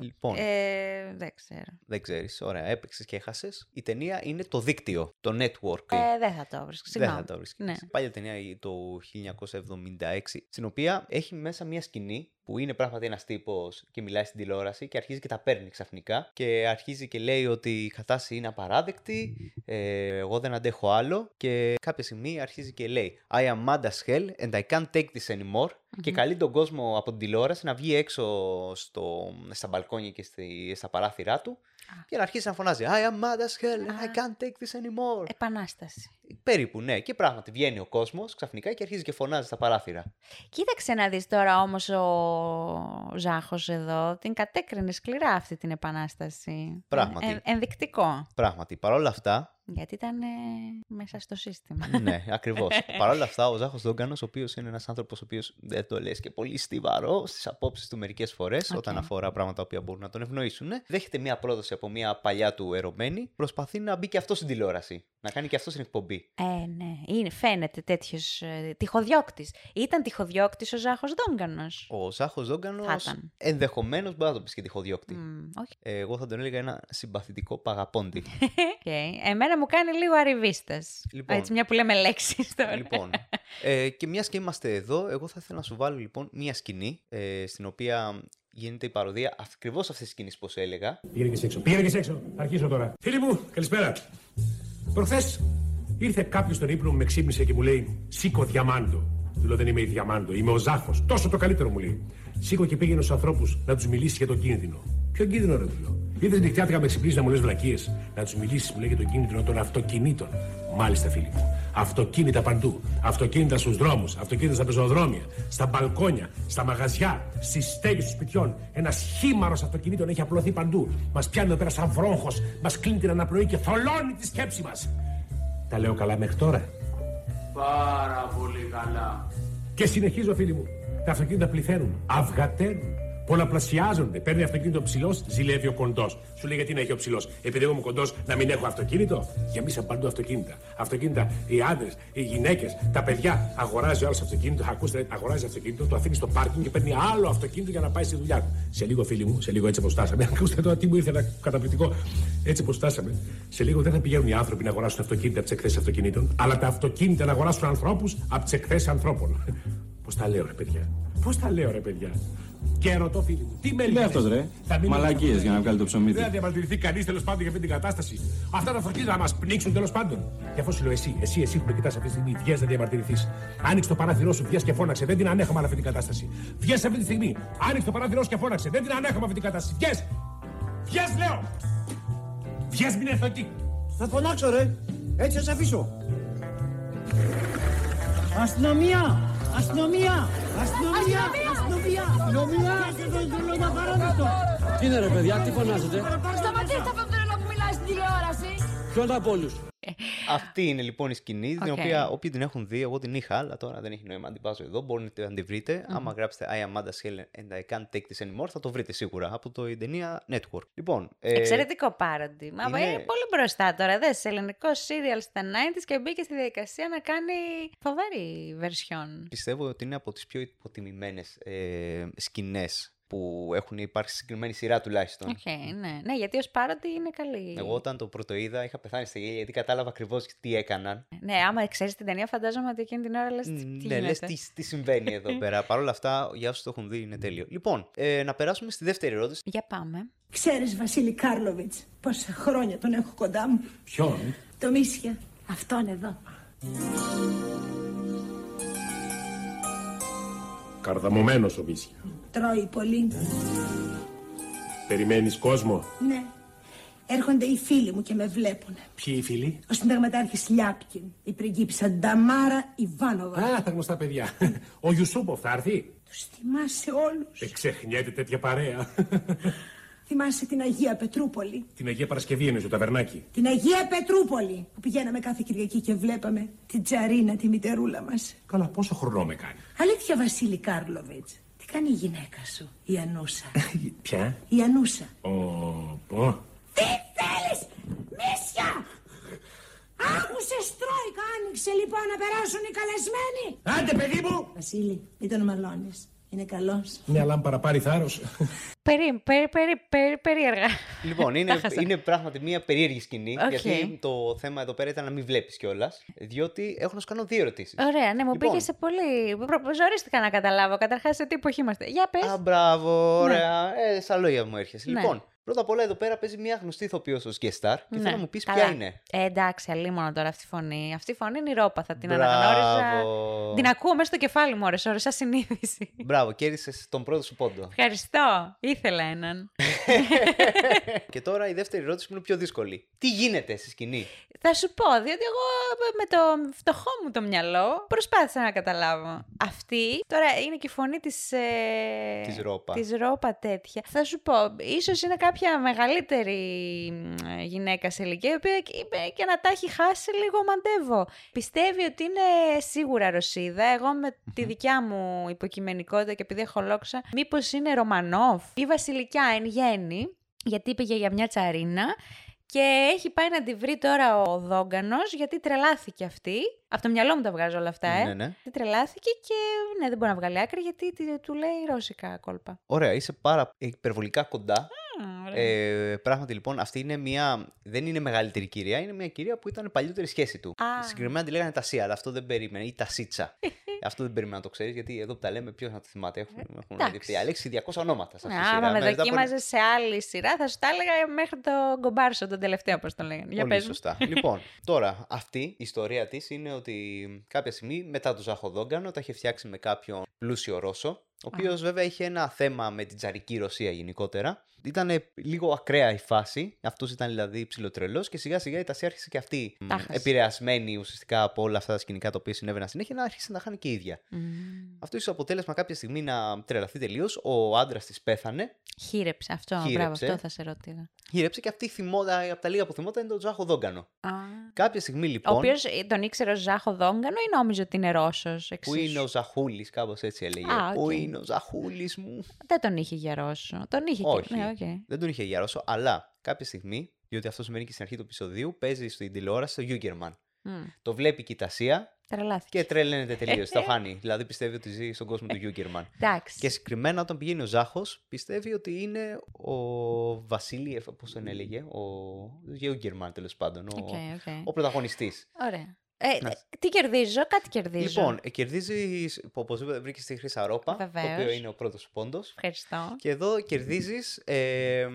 Λοιπόν, Ε, δεν ξέρω. δεν ξέρεις. Ωραία, έπαιξες και έχασες. Η ταινία είναι το δίκτυο, το network. Ε, δεν θα το βρεις. Δεν Συγγνώμη. θα το βρίσκεις. Ναι. Πάλι ταινία το 1976, στην οποία έχει μέσα μια σκηνή που είναι πράγματι ένας τύπος και μιλάει στην τηλεόραση και αρχίζει και τα παίρνει ξαφνικά. Και αρχίζει και λέει ότι η κατάσταση είναι απαράδεκτη, ε, εγώ δεν αντέχω άλλο. Και κάποια στιγμή αρχίζει και λέει I am mad as hell and I can't take this anymore. Και καλεί τον κόσμο από την τηλεόραση να βγει έξω στο, στα μπαλκόνια και στη, στα παράθυρά του και να αρχίσει να φωνάζει I am mad as hell and I can't take this anymore. Επανάσταση. Περίπου, ναι. Και πράγματι βγαίνει ο κόσμος ξαφνικά και αρχίζει και φωνάζει στα παράθυρα. Κοίταξε να δεις τώρα όμως ο Ζάχος εδώ την κατέκρινε σκληρά αυτή την επανάσταση. Πράγματι. Ε, ενδεικτικό. Πράγματι. Παρ' όλα αυτά. Γιατί ήταν ε, μέσα στο σύστημα. [laughs] ναι, ακριβώς. [laughs] Παρ' όλα αυτά, ο Ζάχος Δόγκανος, ο οποίος είναι ένας άνθρωπος ο οποίος δεν το λες και πολύ στιβαρό στις απόψεις του μερικές φορές, όταν αφορά πράγματα που μπορούν να τον ευνοήσουν, δέχεται μια πρόδοση από μια παλιά του ερωμένη, προσπαθεί να μπει και αυτό στην τηλεόραση. Να κάνει και αυτό στην εκπομπή. Ε, ναι. Είναι, φαίνεται τέτοιος ε, τυχοδιώκτης. Ήταν τυχοδιώκτης ο Ζάχος Δόγκανος. Ο Ζάχος Δόγκανος Θα ήταν. ενδεχομένως μπορεί να το πεις και τυχοδιώκτη. όχι. Ε, εγώ θα τον έλεγα ένα συμπαθητικό παγαπόντι. [laughs] Okay. Εμένα μου κάνει λίγο αριβίστα. Λοιπόν. Έτσι, μια που λέμε λέξεις τώρα. λοιπόν, ε, και μιας και είμαστε εδώ, εγώ θα ήθελα να σου βάλω λοιπόν μια σκηνή ε, στην οποία γίνεται η παροδία ακριβώς αυτής της σκηνής που έλεγα. Πήγαινε και σε έξω. Πήγαινε και σε έξω. Θα αρχίσω τώρα. Φίλοι μου, καλησπέρα. Προχθές ήρθε κάποιος στον ύπνο μου, με ξύπνησε και μου λέει Σήκω διαμάντο. Του λέω δεν είμαι η διαμάντο, είμαι ο Ζάχος. Τόσο το καλύτερο μου λέει. Σήκω και πήγαινε στους ανθρώπους να τους μιλήσεις για τον κίνδυνο. Ποιο κίνδυνο, ρε του λέω. Είδες νυχτιάτικα με ξυπνήσεις να μου λες βλακίες. Να τους μιλήσεις, μου λέει για το κίνητρο των αυτοκινήτων. Μάλιστα, φίλοι μου. Αυτοκίνητα παντού. Αυτοκίνητα στους δρόμους. Αυτοκίνητα στα πεζοδρόμια. Στα μπαλκόνια. Στα μαγαζιά. Στις στέγες των σπιτιών. Ένας χήμαρος αυτοκινήτων έχει απλωθεί παντού. Μας πιάνει εδώ πέρα σαν βρόχο. Μας κλείνει την αναπνοή και θολώνει τη σκέψη μας. Τα λέω καλά μέχρι τώρα. Πάρα πολύ καλά. Και συνεχίζω, φίλοι μου. Τα αυτοκίνητα πληθαίνουν, αυγαταίνουν, πολλαπλασιάζονται. Παίρνει αυτοκίνητο ψηλός, ζηλεύει ο κοντός. Σου λέει γιατί να έχει ο ψηλός. Επειδή εγώ είμαι κοντός, να μην έχω αυτοκίνητο; Γεμίσαν παντού αυτοκίνητα. Αυτοκίνητα, οι άντρες, οι γυναίκες, τα παιδιά. Αγοράζει άλλος αυτοκίνητο, ακούστε, αγοράζει αυτοκίνητο, το αφήνει στο πάρκινγκ και παίρνει άλλο αυτοκίνητο για να πάει στη δουλειά του. Σε λίγο, φίλοι μου, σε λίγο έτσι όπως στάσαμε. [laughs] Ακούστε τώρα τι μου ήρθε ένα καταπληκτικό. Έτσι όπως στάσαμε. Σε λίγο δεν θα πηγαίνουν οι άνθρωποι να αγοράσουν αυτοκίνητα από τις εκθέσεις αυτοκινήτων, αλλά τα αυτοκίνητα να αγοράσουν ανθρώπους από τις εκθέσεις ανθρώπων. [laughs] Πώς τα λέω, ρε παιδιά. Πώς τα λέω, ρε παιδιά. Και ρωτώ, φίλοι μου, τι μέλη. Τι αυτός, ρε. Μαλακίες για να βγάλει το ψωμί Δεν του. θα διαμαρτυρηθεί κανείς τέλος πάντων για αυτή την κατάσταση. Αυτά τα αυτοκίνητα να μας πνίξουν τέλος πάντων. Και αφού σου λέω εσύ, εσύ, εσύ που με κοιτά αυτή τη στιγμή, βγαίνει να διαμαρτυρηθεί. Άνοιξε το παράθυρό σου, βγαίνει και φώναξε. Δεν την ανέχομαι αυτή την κατάσταση. Βγαίνει αυτή τη στιγμή. Άνοιξε το παράθυρό σου και φώναξε. Δεν την ανέχομαι αυτή την κατάσταση. Βγαίνει. Βγαίνει, λέω. Βγαίνει, μην έρθω εκεί. Θα φωνάξω ρε. Έτσι θα σε αφήσω. Αστυνομία! Αστυνομία! Αστυνομία! Αστυνομία! Αστυνομία! Πιάστε τον τρελό τα παράδειστο! Τι είναι, ρε παιδιά, τι φωνάζετε; Σταματήστε αυτό το τρελό που μιλάει στην τηλεόραση. Ποιον από όλους; Αυτή είναι λοιπόν η σκηνή, την Οκ. οποία όποιοι την έχουν δει, εγώ την είχα, αλλά τώρα δεν έχει νόημα να την βάζω εδώ. Μπορείτε να την βρείτε. Άμα γράψετε I am mad as hell and I can't take this anymore, θα το βρείτε σίγουρα από το η ταινία Network. Λοιπόν, ε, Εξαιρετικό parody. Μα είναι- είναι... πολύ μπροστά τώρα. Δες σε ελληνικό σίριαλ στα 90s και μπήκε στη διαδικασία να κάνει φοβερή version. πιστεύω ότι είναι από τις πιο υποτιμημένες ε, σκηνές που έχουν υπάρξει στη συγκεκριμένη σειρά τουλάχιστον. Οκ, ναι. ναι, γιατί ως parody είναι καλή. Εγώ όταν το πρώτο είδα είχα πεθάνει στα γέλια γιατί κατάλαβα ακριβώς τι έκαναν. Ναι, άμα ξέρεις την ταινία, φαντάζομαι ότι εκείνη την ώρα λες. Τι ναι, γίνεται. λες τι, τι συμβαίνει εδώ [laughs] πέρα. Παρ' όλα αυτά, για όσους το έχουν δει, είναι τέλειο. Λοιπόν, ε, να περάσουμε στη δεύτερη ερώτηση. Για πάμε. Ξέρεις Βασίλη Κάρλοβιτς πόσα χρόνια τον έχω κοντά μου; Ποιον; Το Μίσια. Αυτόν εδώ. Καρδαμωμένος ο Μίσια. Τρώει πολύ. Περιμένεις κόσμο; Ναι. Έρχονται οι φίλοι μου και με βλέπουν. Ποιοι οι φίλοι; Ο συνταγματάρχης Λιάπκιν, η πριγκίπισσα Νταμάρα Ιβάνοβα. Α, τα γνωστά παιδιά. Ο Ιουσούποφ θα έρθει. Τους θυμάσαι όλους. Δεν ξεχνιέται τέτοια παρέα. Θυμάσαι την Αγία Πετρούπολη. Την Αγία Παρασκευή είναι στο ταβερνάκι. Την Αγία Πετρούπολη που πηγαίναμε κάθε Κυριακή και βλέπαμε την Τζαρίνα τη μητερούλα μας. Καλά, πόσο χρόνο με κάνει; Αλήθεια Βασίλη Κάρλοβιτς. Τι κάνει η γυναίκα σου, η Ανούσα; [laughs] Ποια; Η Ανούσα. Ο. ο. Τι θέλεις, Μίσια! Άκουσες Τρόικα, άνοιξε λοιπόν να περάσουν οι καλεσμένοι. Άντε, παιδί μου! Βασίλη, μην τον μαλώνεις. Είναι καλός. Ναι, αλλά αν παραπάρει θάρρος. Περί, περί, περί, περί, περίεργα. Λοιπόν, είναι, Τα χάσα. είναι πράγματι μια περίεργη σκηνή. Οκ. Γιατί το θέμα εδώ πέρα ήταν να μην βλέπεις κιόλας. Διότι έχω να σου κάνω δύο ερωτήσεις. Ωραία, ναι, μου Λοιπόν. πήγε σε πολύ. προ- Ζορίστηκα να καταλάβω καταρχάς σε τι εποχή είμαστε. Για πες. Α, μπράβο, ωραία. Ε, στα λόγια μου έρχεσαι. Ναι. Λοιπόν, πρώτα απ' όλα εδώ πέρα παίζει μια γνωστή ηθοποιός ως guest star και θέλω να μου πεις ποια είναι. Ε, εντάξει, αλίμονο τώρα αυτή η φωνή. Αυτή η φωνή είναι η ρόπα, θα την Μπράβο. αναγνώριζα. Την ακούω μέσα στο κεφάλι μου, ώρες, ώρες, σαν συνείδηση. Μπράβο, κέρδισες τον πρώτο σου πόντο. Ευχαριστώ. Ήθελα έναν. [laughs] και τώρα η δεύτερη ερώτηση που είναι πιο δύσκολη. Τι γίνεται στη σκηνή; Θα σου πω, διότι εγώ με το φτωχό μου το μυαλό προσπάθησα να καταλάβω. Αυτή, τώρα είναι και η φωνή της... Ε, Της Ρόπα. Της Ρόπα τέτοια. Θα σου πω, ίσως είναι κάποια μεγαλύτερη μ, γυναίκα σε ηλικία, η οποία και- είπε και να τα έχει χάσει λίγο μαντεύω. Πιστεύει ότι είναι σίγουρα Ρωσίδα. Εγώ με τη δικιά μου υποκειμενικότητα και επειδή έχω λόξα, μήπως είναι Ρωμανόφ ή Βασιλικιά εν γέννη, γιατί πήγε για μια τσαρίνα και έχει πάει να τη βρει τώρα ο Δόγκανος γιατί τρελάθηκε αυτή. Από το μυαλό μου τα βγάζω όλα αυτά, ε. Ναι, ναι. Τι τρελάθηκε και ναι, δεν μπορεί να βγάλει άκρη γιατί τη- του λέει ρώσικα κόλπα. Ωραία, είσαι πάρα υπερβολικά κοντά. Α, ωραία. Ε, πράγματι λοιπόν, αυτή είναι μια. Δεν είναι μεγαλύτερη κυρία, είναι μια κυρία που ήταν παλιότερη σχέση του. Α. Συγκεκριμένα τη λέγανε Τασία, αλλά αυτό δεν περίμενε. Ή Τασίτσα. [laughs] αυτό δεν περίμενα να το ξέρεις, γιατί εδώ που τα λέμε, ποιος να το θυμάται. Έχουν, έχουν εντάξει. διαλέξει 200 ονόματα σε αυτή Ναι, τη σειρά. άμα με Μετά από- δοκίμαζες σε άλλη σειρά, θα σου τα έλεγα μέχρι τον κομπάρσο, τον τελευταίο, όπως τον λέγανε. Για Πολύ πες μου. σωστά. [laughs] λοιπόν, τώρα αυτή η ιστορία της είναι ότι κάποια στιγμή μετά τον Ζαχοδόγκανο τα είχε φτιάξει με κάποιον πλούσιο Ρώσο, ο οποίος βέβαια είχε ένα θέμα με την τσαρική Ρωσία γενικότερα. Ήταν λίγο ακραία η φάση. Αυτός ήταν δηλαδή ψηλοτρελός και σιγά σιγά η Τασία άρχισε και αυτή μ, Τάχασε. επηρεασμένη ουσιαστικά από όλα αυτά τα σκηνικά τα οποία συνέβαιναν συνέχεια να άρχισε να χάνει και η ίδια. Αυτό είχε ως αποτέλεσμα κάποια στιγμή να τρελαθεί τελείως. Ο άντρας της πέθανε. Χήρεψε αυτό. Μπράβο, Χήρεψε. αυτό θα σε ρώτηα. Χήρεψε και αυτή θυμόταν, από τα λίγα που θυμόταν είναι τον Ζάχο Δόγκανο. Α. Κάποια στιγμή Ο λοιπόν. οποίος τον ήξερε ως Ζάχο Δόγκανο ή νόμιζε ότι είναι Ρώσος. Πού είναι ο Ζαχούλης, κάπως έτσι έλεγε. Α, Πού οκ. είναι ο Ζαχούλης μου. Δεν τον είχε για Ρώσο. Τον είχε Όχι. και. Ναι, οκ. Δεν τον είχε για Ρώσο, αλλά κάποια στιγμή, διότι αυτό σημαίνει και στην αρχή του επεισοδίου, παίζει στην τηλεόραση το Γιούγκερμαν. Μμ. Το βλέπει και η Τασία Τρελάθηκε. και τρελαίνεται τελείως. το χάνει. [laughs] Δηλαδή πιστεύει ότι ζει στον κόσμο του Γιούγκερμαν. Εντάξει. Και συγκεκριμένα όταν πηγαίνει ο Ζάχος, πιστεύει ότι είναι ο Βασίλειεφ, πώς τον έλεγε, ο Γιούγκερμαν τέλος πάντων. Ο, OK, OK. ο πρωταγωνιστής. Ωραία. Ε, Να. ε, τι κερδίζω, κάτι κερδίζω. Λοιπόν, ε, κερδίζεις, οπωσδήποτε βρήκες τη Χρύσα Ρώπα, το Βεβαίως. οποίο είναι ο πρώτος πόντος. Ευχαριστώ. Και εδώ κερδίζεις. Ε, μ,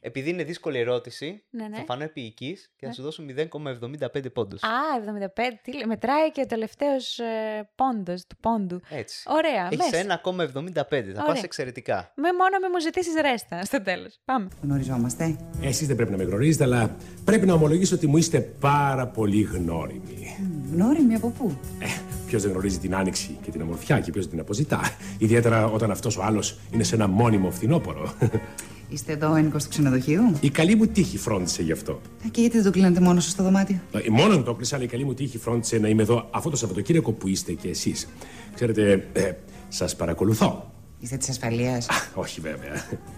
επειδή είναι δύσκολη ερώτηση, Ναι, ναι. θα φανώ επιεική και θα Ναι. σου δώσω 0,75 πόντους. Α, 75. Τι λέει, μετράει και ο τελευταίος ε, πόντος του πόντου. Έτσι. Ωραία, Έχεις μέσα. 1,75. Θα πας Ωραία. εξαιρετικά. Με μόνο με μου ζητήσεις ρέστα στο τέλος. Πάμε. Γνωριζόμαστε. Εσείς δεν πρέπει να με γνωρίζετε, αλλά πρέπει να ομολογήσω ότι μου είστε πάρα πολύ γνώριμοι. Γνώριμη από πού; Ε, ποιος δεν γνωρίζει την άνοιξη και την ομορφιά και ποιος την αποζητά. Ιδιαίτερα όταν αυτός ο άλλος είναι σε ένα μόνιμο φθινόπωρο. Είστε εδώ ένικος του ξενοδοχείου; Η καλή μου τύχη φρόντισε γι' αυτό. Ε, Και γιατί δεν το κλείνετε μόνο σας στο δωμάτιο; Ε, Μόνο μου το έκλεισα, αλλά η καλή μου τύχη φρόντισε να είμαι εδώ αυτό το Σαββατοκύριακο που είστε και εσείς. Ξέρετε, ε, σας παρακολουθώ. Είστε της ασφαλείας; Όχι βέβαια.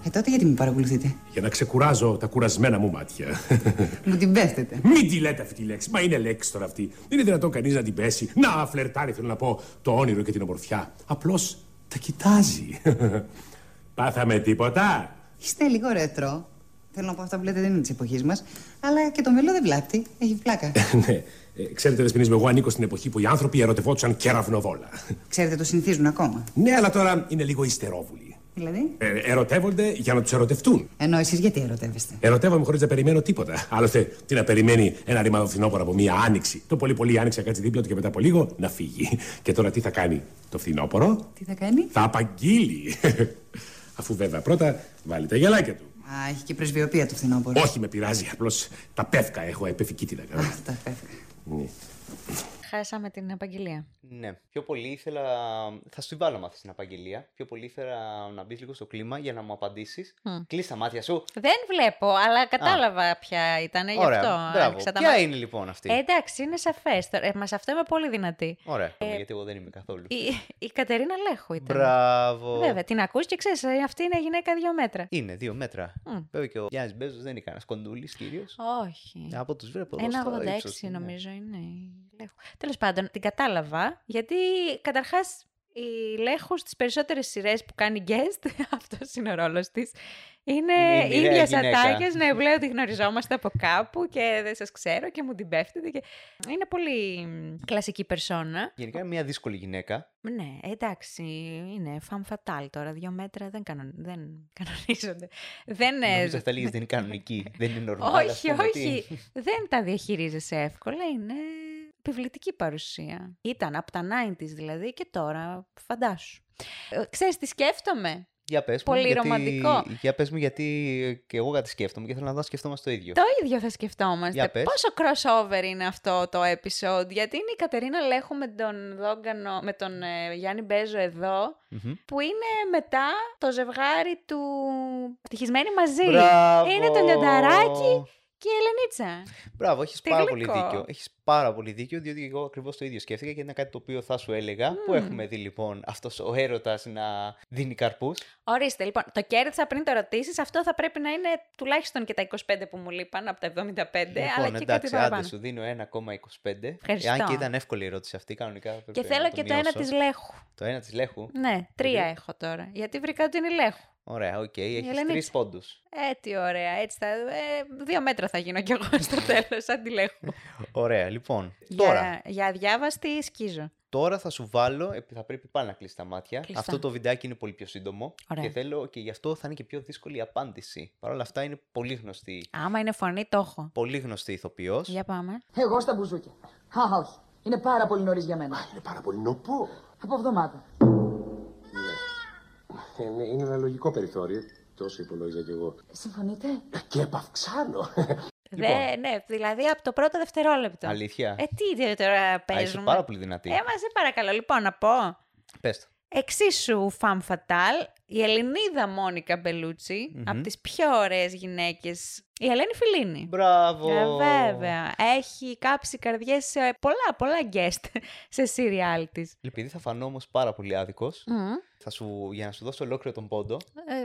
Ε, τότε γιατί με παρακολουθείτε; Για να ξεκουράζω τα κουρασμένα μου μάτια. Μου την πέφτετε. Μην τη λέτε αυτή τη λέξη. Μα είναι λέξη τώρα αυτή. Δεν είναι δυνατόν κανείς να την πέσει. Να φλερτάρει, θέλω να πω, το όνειρο και την ομορφιά. Απλώς τα κοιτάζει. Πάθαμε τίποτα; Είστε λίγο ρετρό. Θέλω να πω αυτά που λέτε δεν είναι της εποχής μας. Αλλά και το μελό δεν βλάπτει. Έχει πλάκα. [laughs] ναι. Ε, ξέρετε, Δεσποινής, εγώ ανήκω στην εποχή που οι άνθρωποι ερωτευόντουσαν κεραυνοβόλα. Ξέρετε, το συνηθίζουν ακόμα. ναι, αλλά τώρα είναι λίγο υστερόβουλοι. Δηλαδή; Ε, ερωτεύονται για να τους ερωτευτούν. Ενώ εσείς γιατί ερωτεύεστε; Ερωτεύομαι χωρίς να περιμένω τίποτα. Άλλωστε, τι να περιμένει ένα ρημάδο φθινόπωρο από μία άνοιξη. Το πολύ πολύ η άνοιξη να κάτσει δίπλα του και μετά από λίγο να φύγει. Και τώρα τι θα κάνει το φθινόπωρο, Τι θα κάνει; θα απαγγείλει. [laughs] Αφού βέβαια πρώτα βάλει τα γυαλάκια του. Α, έχει και πρεσβειοποία το φθινόπωρο. Όχι με πειράζει, απλώς τα πεύκα έχω επεφική τι να κάνω. Α, τα Nii. Ναι. Χάσαμε την απαγγελία. Ναι. Πιο πολύ ήθελα. Θα σου τη βάλω μάθηση στην απαγγελία. Πιο πολύ ήθελα να μπεις λίγο στο κλίμα για να μου απαντήσεις. Μμ. Κλείσει τα μάτια σου. Δεν βλέπω, αλλά κατάλαβα ποια ήταν. Γι' Ωραία. αυτό Μπράβο. άνοιξα τα Ποια μάτια. είναι λοιπόν αυτή; Ε, εντάξει, είναι σαφές. Ε, μας αυτό είμαι πολύ δυνατή. Ωραία. Γιατί εγώ δεν είμαι καθόλου. Η, η Κατερίνα Λέχου ήταν. Μπράβο. Βέβαια, την ακούς και ξέρεις, αυτή είναι γυναίκα δύο μέτρα. Είναι δύο μέτρα. Μμ. Βέβαια και ο Γιάννης Μπέζος δεν είναι κανένας κοντούλης κύριος. Όχι. Από τους βλέπω εδώ Ένα στο 86 ύψος, ναι. νομίζω είναι η Λέχου. Τέλος πάντων, την κατάλαβα γιατί καταρχάς η Λέχου στις περισσότερες σειρές που κάνει guest, [laughs] αυτός είναι ο ρόλος της. Είναι Είναι η μοιραία ίδια γυναίκα. ατάκες, ναι, λέω ότι γνωριζόμαστε από κάπου και δεν σας ξέρω και μου την πέφτετε. Και... Είναι πολύ μ, κλασική περσόνα. Γενικά είναι μια δύσκολη γυναίκα. Ναι, εντάξει, είναι femme fatale τώρα. Δύο μέτρα δεν, κανον... δεν κανονίζονται. Δεν, ε, Νομίζω θα λέγεις δεν είναι κανονική. δεν είναι [laughs] normal. ας όχι, πούμε, τι. όχι. δεν τα διαχειρίζεσαι εύκολα. Είναι επιβλητική παρουσία. Ήταν από τα 90s δηλαδή και τώρα φαντάσου. Ε, Ξέρεις τι σκέφτομαι; Για πες Πολύ μου, γιατί... ρομαντικό. Για πες μου γιατί και εγώ κάτι σκέφτομαι και θέλω να δω αν σκεφτόμαστε το ίδιο. Το ίδιο θα σκεφτόμαστε. Για πες. Πόσο crossover είναι αυτό το episode; Γιατί είναι η Κατερίνα Λέχου με τον, Δόγκανο, με τον ε, Γιάννη Μπέζο εδώ. Μμμ. Που είναι μετά το ζευγάρι του Ευτυχισμένοι μαζί. Μπράβο. Είναι το Λιονταράκι και η Ελενίτσα. Μπράβο, έχεις Τι πάρα πολύ γλυκό. δίκιο. Έχεις πάρα πολύ δίκιο, διότι εγώ ακριβώς το ίδιο σκέφτηκα και είναι κάτι το οποίο θα σου έλεγα. Που Μμμ. έχουμε δει λοιπόν αυτός ο έρωτας να δίνει καρπούς; Ορίστε, λοιπόν, το κέρδισα πριν το ρωτήσει. Αυτό θα πρέπει να είναι τουλάχιστον και τα 25 που μου λείπαν από τα 75, αλλά Λοιπόν, και κάτι εντάξει, παραπάνω. άντε σου δίνω 1,25. Ευχαριστώ. Εάν και ήταν εύκολη η ερώτηση αυτή, κανονικά. Και έπρεπε θέλω να και το ένα μειώσω. της Λέχου. Το ένα της Λέχου. Ναι, τρία Δηλαδή; έχω τώρα. Γιατί βρήκα ότι είναι Λέχου. Ωραία, οκ, έχεις Ελενίτσα. τρεις πόντους. Ε, τι ωραία. Έτσι θα. Ε, δύο μέτρα θα γίνω κι εγώ στο [laughs] τέλος, σαν τη Λέχου. Ωραία, λοιπόν. Τώρα, Για, για αδιάβαστη σκίζω. τώρα θα σου βάλω, επί- θα πρέπει πάλι να κλείσει τα μάτια. Κλειστά. Αυτό το βιντεάκι είναι πολύ πιο σύντομο. Ωραία. Και θέλω και γι' αυτό θα είναι και πιο δύσκολη η απάντηση. Παρ' όλα αυτά είναι πολύ γνωστή. Άμα είναι φωνή, το έχω. Πολύ γνωστή ηθοποιός. Για πάμε. Εγώ στα μπουζούκια. Α, όχι. Είναι πάρα πολύ νωρίς για μένα. Είναι πάρα πολύ νοπό. Από εβδομάδα. Είναι, είναι ένα λογικό περιθώριο. Τόσο υπολόγιζα κι εγώ. Συμφωνείτε; Και επαυξάνω. [laughs] Δε, ναι, δηλαδή από το πρώτο δευτερόλεπτο. Αλήθεια; Ε, τι τώρα Α, είσαι παίζουμε; πάρα πολύ δυνατή. Ε, μα σε παρακαλώ, λοιπόν, να πω. Πες το. Εξίσου femme fatale, η Ελληνίδα Μόνικα Μπελούτσι, Μμμ. από τις πιο ωραίες γυναίκες, η Ελένη Φιλίνη. Μπράβο. Ε, βέβαια. Έχει κάψει καρδιές σε πολλά, πολλά guest σε σύριάλ της. Επειδή θα φανώ όμως πάρα πολύ άδικος, Μμ. θα σου, για να σου δώσω ολόκληρο τον πόντο,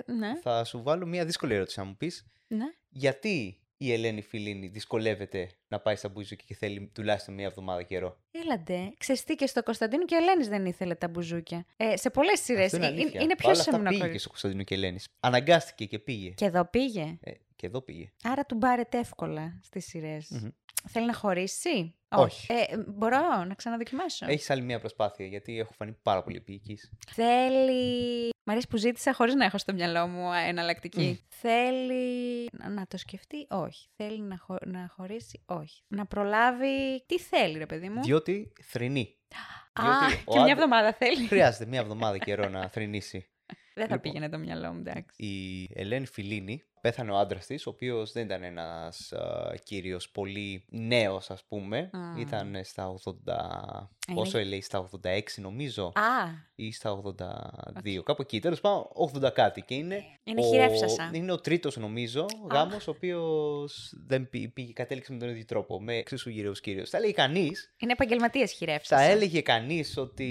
Ε, ναι, θα σου βάλω μια δύσκολη ερώτηση να μου πεις. ναι. Γιατί η Ελένη Φιλίνη δυσκολεύεται να πάει στα μπουζούκια και θέλει τουλάχιστον μια εβδομάδα καιρό; Έλαντε, ξεστή και στο Κωνσταντίνο και η Ελένης δεν ήθελε τα μπουζούκια. Ε, σε πολλές σειρές. Αυτό είναι, Ε, αλήθεια. είναι Παρ' όλα πιο αυτά πήγε και σεμνοκορή. στο Κωνσταντίνο και Ελένης. Αναγκάστηκε και πήγε. Και εδώ πήγε. Ε, και εδώ πήγε. Άρα του μπάρετε εύκολα στις σειρές. Μμμ. Θέλει να χωρίσει; Όχι. Ε, μπορώ να ξαναδοκιμάσω. Έχεις άλλη μια προσπάθεια γιατί έχω φανεί πάρα πολύ επίοικης. Θέλει. Μ' αρέσει που ζήτησα χωρίς να έχω στο μυαλό μου εναλλακτική. Θέλει να- να το σκεφτεί, όχι. Θέλει να, χω... να χωρίσει, όχι. Να προλάβει. Τι θέλει, ρε παιδί μου; Διότι θρυνεί. Α, Διότι ο και μια άντρα- εβδομάδα θέλει. Χρειάζεται μια εβδομάδα καιρό να θρυνήσει. [laughs] Δεν θα Λοιπόν. πήγαινε το μυαλό μου, εντάξει. Η Ελένη Φιλίνη πέθανε ο άντρας της, ο οποίος δεν ήταν ένας κύριος πολύ νέος, ας πούμε. Α. Ήταν στα 80. Είναι- Πόσο λέει, στα 86 νομίζω. Α, Ή στα 82. Κάπου εκεί. Τέλος πάντων, 80 κάτι. Και είναι. Είναι ο... χειρεύσασα. Είναι ο τρίτος, νομίζω, γάμος, ο οποίος δεν πή- πήγε, κατέληξε με τον ίδιο τρόπο. Με εξίσου γύρω κύριο. Θα έλεγε κανείς. είναι επαγγελματίας χηρεύσει. Θα έλεγε κανείς ότι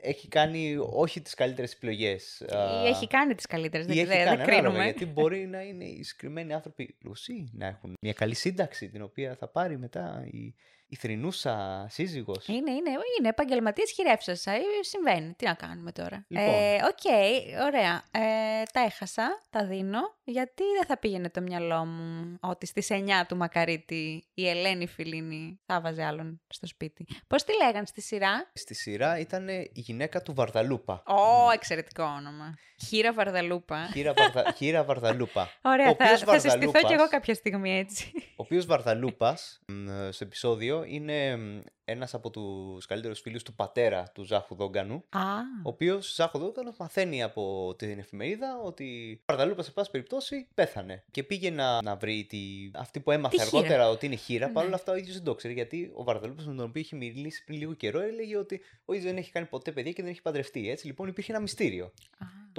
έχει κάνει όχι τις καλύτερες επιλογές. Ή έχει κάνει τις καλύτερες. Ή Δεν, έχει δεν, κάνει, δεν ανάλογα, κρίνουμε. γιατί μπορεί να είναι οι συγκεκριμένοι άνθρωποι πλούσιοι, να έχουν μια καλή σύνταξη την οποία θα πάρει μετά η, η θρηνούσα σύζυγος. Είναι, είναι, είναι επαγγελματίας χηρεύσασα. Ε, Συμβαίνει. Τι να κάνουμε τώρα. Λοιπόν. Ε, Οκ, ωραία. Ε, τα έχασα, τα δίνω. Γιατί δεν θα πήγαινε το μυαλό μου ότι στις 9 του Μακαρίτη η Ελένη Φιλίνη θα 'βαζε άλλον στο σπίτι. Πώς τη λέγαν στη σειρά; Στη σειρά ήταν η γυναίκα του Βαρδαλούπα. Ω, εξαιρετικό όνομα. Χείρα Βαρδαλούπα. Χείρα, Βαρδα... Χείρα Βαρδαλούπα. Ωραία, Ο θα, οποίος θα συστηθώ κι Βαρδαλούπας- εγώ κάποια στιγμή έτσι. Ο οποίος Βαρδαλούπας μ, στο επεισόδιο είναι μ, ένας από τους καλύτερους φίλους του πατέρα του Ζάχου Δόγκανου. Α, Ο οποίος Ζάχο Δόγκανος μαθαίνει από την εφημερίδα ότι ο Βαρδαλούπας, σε πάση περιπτώσει, πέθανε. Και πήγε να, να βρει τη... αυτή που έμαθε Τη χείρα. αργότερα ότι είναι χείρα. Ναι. Παρ' όλα αυτά ο ίδιος δεν το ξέρει. Γιατί ο Βαρδαλούπας με τον οποίο είχε μιλήσει πριν λίγο καιρό έλεγε ότι ο ίδιος δεν έχει κάνει ποτέ παιδιά και δεν έχει παντρευτεί. Έτσι λοιπόν υπήρχε ένα μυστήριο.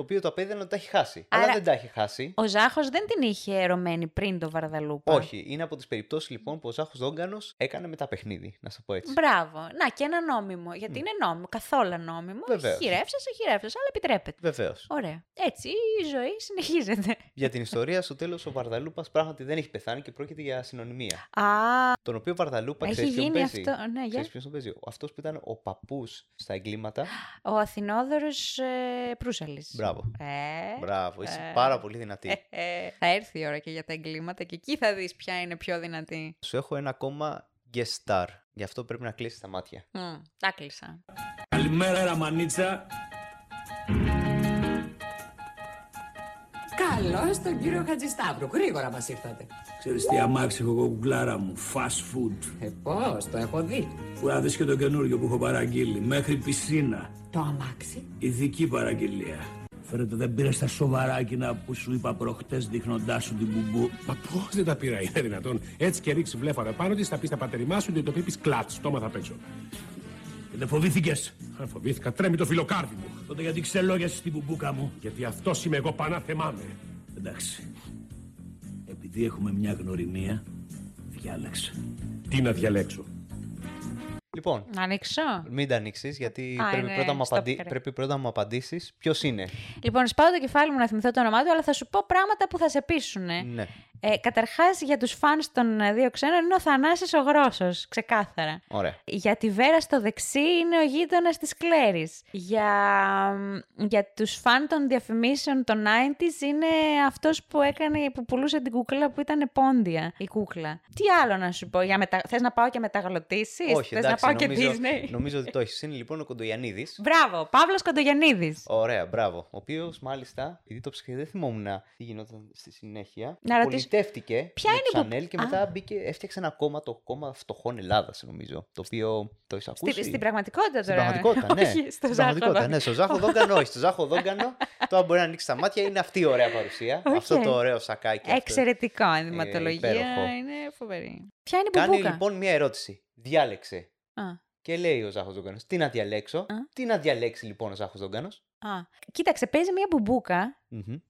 Το οποίο το απέδαινε ότι τα έχει χάσει. Άρα- Αλλά δεν τα έχει χάσει. ο Ζάχος δεν την είχε ερωμένη πριν το Βαρδαλούπα. Όχι, είναι από τις περιπτώσεις λοιπόν που ο Ζάχος Δόγκανος έκανε μετά παιχνίδι, να σας πω έτσι. Μπράβο. Να και ένα νόμιμο. Γιατί είναι νόμιμο. Καθόλου νόμιμο. Βεβαίως. Χειρεύσασε, χειρεύσασε, αλλά επιτρέπεται. Βεβαίως. Ωραία. Έτσι η ζωή συνεχίζεται. Για την ιστορία, στο τέλος ο Βαρδαλούπας πράγματι δεν έχει πεθάνει και πρόκειται για συνωνυμία. Α, Τον οποίο Βαρδαλούπα Έχει ξέρεις ποιον γίνει παίζει; αυτό, ναι, για. Ξέρεις ποιος τον παίζει. Αυτός που ήταν ο παππούς στα εγκλήματα. ο Αθηνόδωρος ε, Προύσαλης. Μπράβο. Ε, Μπράβο, είσαι ε, πάρα πολύ δυνατή. ε, ε. Θα έρθει η ώρα και για τα εγκλήματα και εκεί θα δεις ποια είναι πιο δυνατή. Σου έχω ένα ακόμα guest star. Γι' αυτό πρέπει να κλείσεις τα μάτια. Μμ, τα κλείσα. Καλημέρα, Ραμανίτσα. Καλώς τον κύριο Χατζησταύρου. Γρήγορα μας ήρθατε. Ξέρεις τι αμάξι έχω εγώ κουκλάρα μου. Fast food. Ε, πώς, το έχω δει. Που να δεις και το καινούριο που έχω παραγγείλει. Μέχρι πισίνα. Το αμάξι. Ειδική παραγγελία. Φέρετε δεν πήρες τα σοβαρά εκείνα που σου είπα προχτές δείχνοντάς σου την μπουμπού. Μα πώς δεν τα πήρα, είναι δυνατόν. Έτσι και ρίξει βλέφαρα πάνω της, θα πεις στα πατερημά σου ότι το πει κλατ, το έμαθα απ' έξω. Και δεν φοβήθηκες; Αν φοβήθηκα, τρέμει το φιλοκάρδι μου. Τότε γιατί ξελόγιασες στην μπουμπούκα μου; Γιατί αυτός είμαι εγώ, πανά θεμάμαι. Εντάξει. Επειδή έχουμε μια γνωριμία, διάλεξε. Τι να διαλέξω; Λοιπόν, Να ανοίξω. μην τα ανοίξεις, γιατί Α, πρέπει, είναι πρώτα μου στο απαντή... πικρέ. πρέπει πρώτα να μου απαντήσεις ποιος είναι. Λοιπόν, σπάω το κεφάλι μου να θυμηθώ το όνομά του, αλλά θα σου πω πράγματα που θα σε πείσουν. Ναι. Ε, Καταρχάς, για τους φανς των ε, δύο ξένων είναι ο Θανάσης ο Γρόσος, ξεκάθαρα. Ωραία. Για τη Βέρα στο δεξί είναι ο γείτονας της Κλέρης. Για, για τους φαν των διαφημίσεων των 90s είναι αυτός που έκανε, που πουλούσε την κούκλα που ήταν πόντια η κούκλα. Τι άλλο να σου πω, για μετα... θες να πάω και μεταγλωτήσεις, Όχι, θες να εντάξει, πάω και νομίζω, Disney; νομίζω ότι το έχεις. Είναι λοιπόν ο Κοντογιαννίδης. Μπράβο, Παύλος Κοντογιαννίδης. Ωραία, μπράβο. Ο οποίος μάλιστα, επειδή το ψυχή δεν θυμόμουν τι γινόταν στη συνέχεια. Να ρωτήσω- Εμπιστεύτηκε Ποια με είναι το που- Chanel και Α. μετά μπήκε, έφτιαξε ένα κόμμα, το κόμμα φτωχών Ελλάδας, νομίζω. Το οποίο το έχεις ακούσει; Στη, στην πραγματικότητα Στην τώρα. πραγματικότητα, ναι. [laughs] Όχι, στο Στην Ζάχο πραγματικότητα, Δόγκανο. ναι. Στο Ζάχο Δόγκανο, όχι. Στο Ζάχο Δόγκανο, [laughs] τώρα μπορεί να ανοίξει τα μάτια. Είναι αυτή η ωραία παρουσία. Οκ. Αυτό το ωραίο σακάκι. αυτό. Εξαιρετικό υπέροχο. ενδυματολογία. είναι φοβερή. Ποια είναι η Κάνει μπουμπούκα; λοιπόν μια ερώτηση. Διάλεξε. Α, Και λέει ο Ζάχος Δόγκανος, τι να διαλέξω. Τι να διαλέξει λοιπόν ο Ζάχος Δόγκανος; Α. Κοίταξε, παίζει μια μπουμπούκα.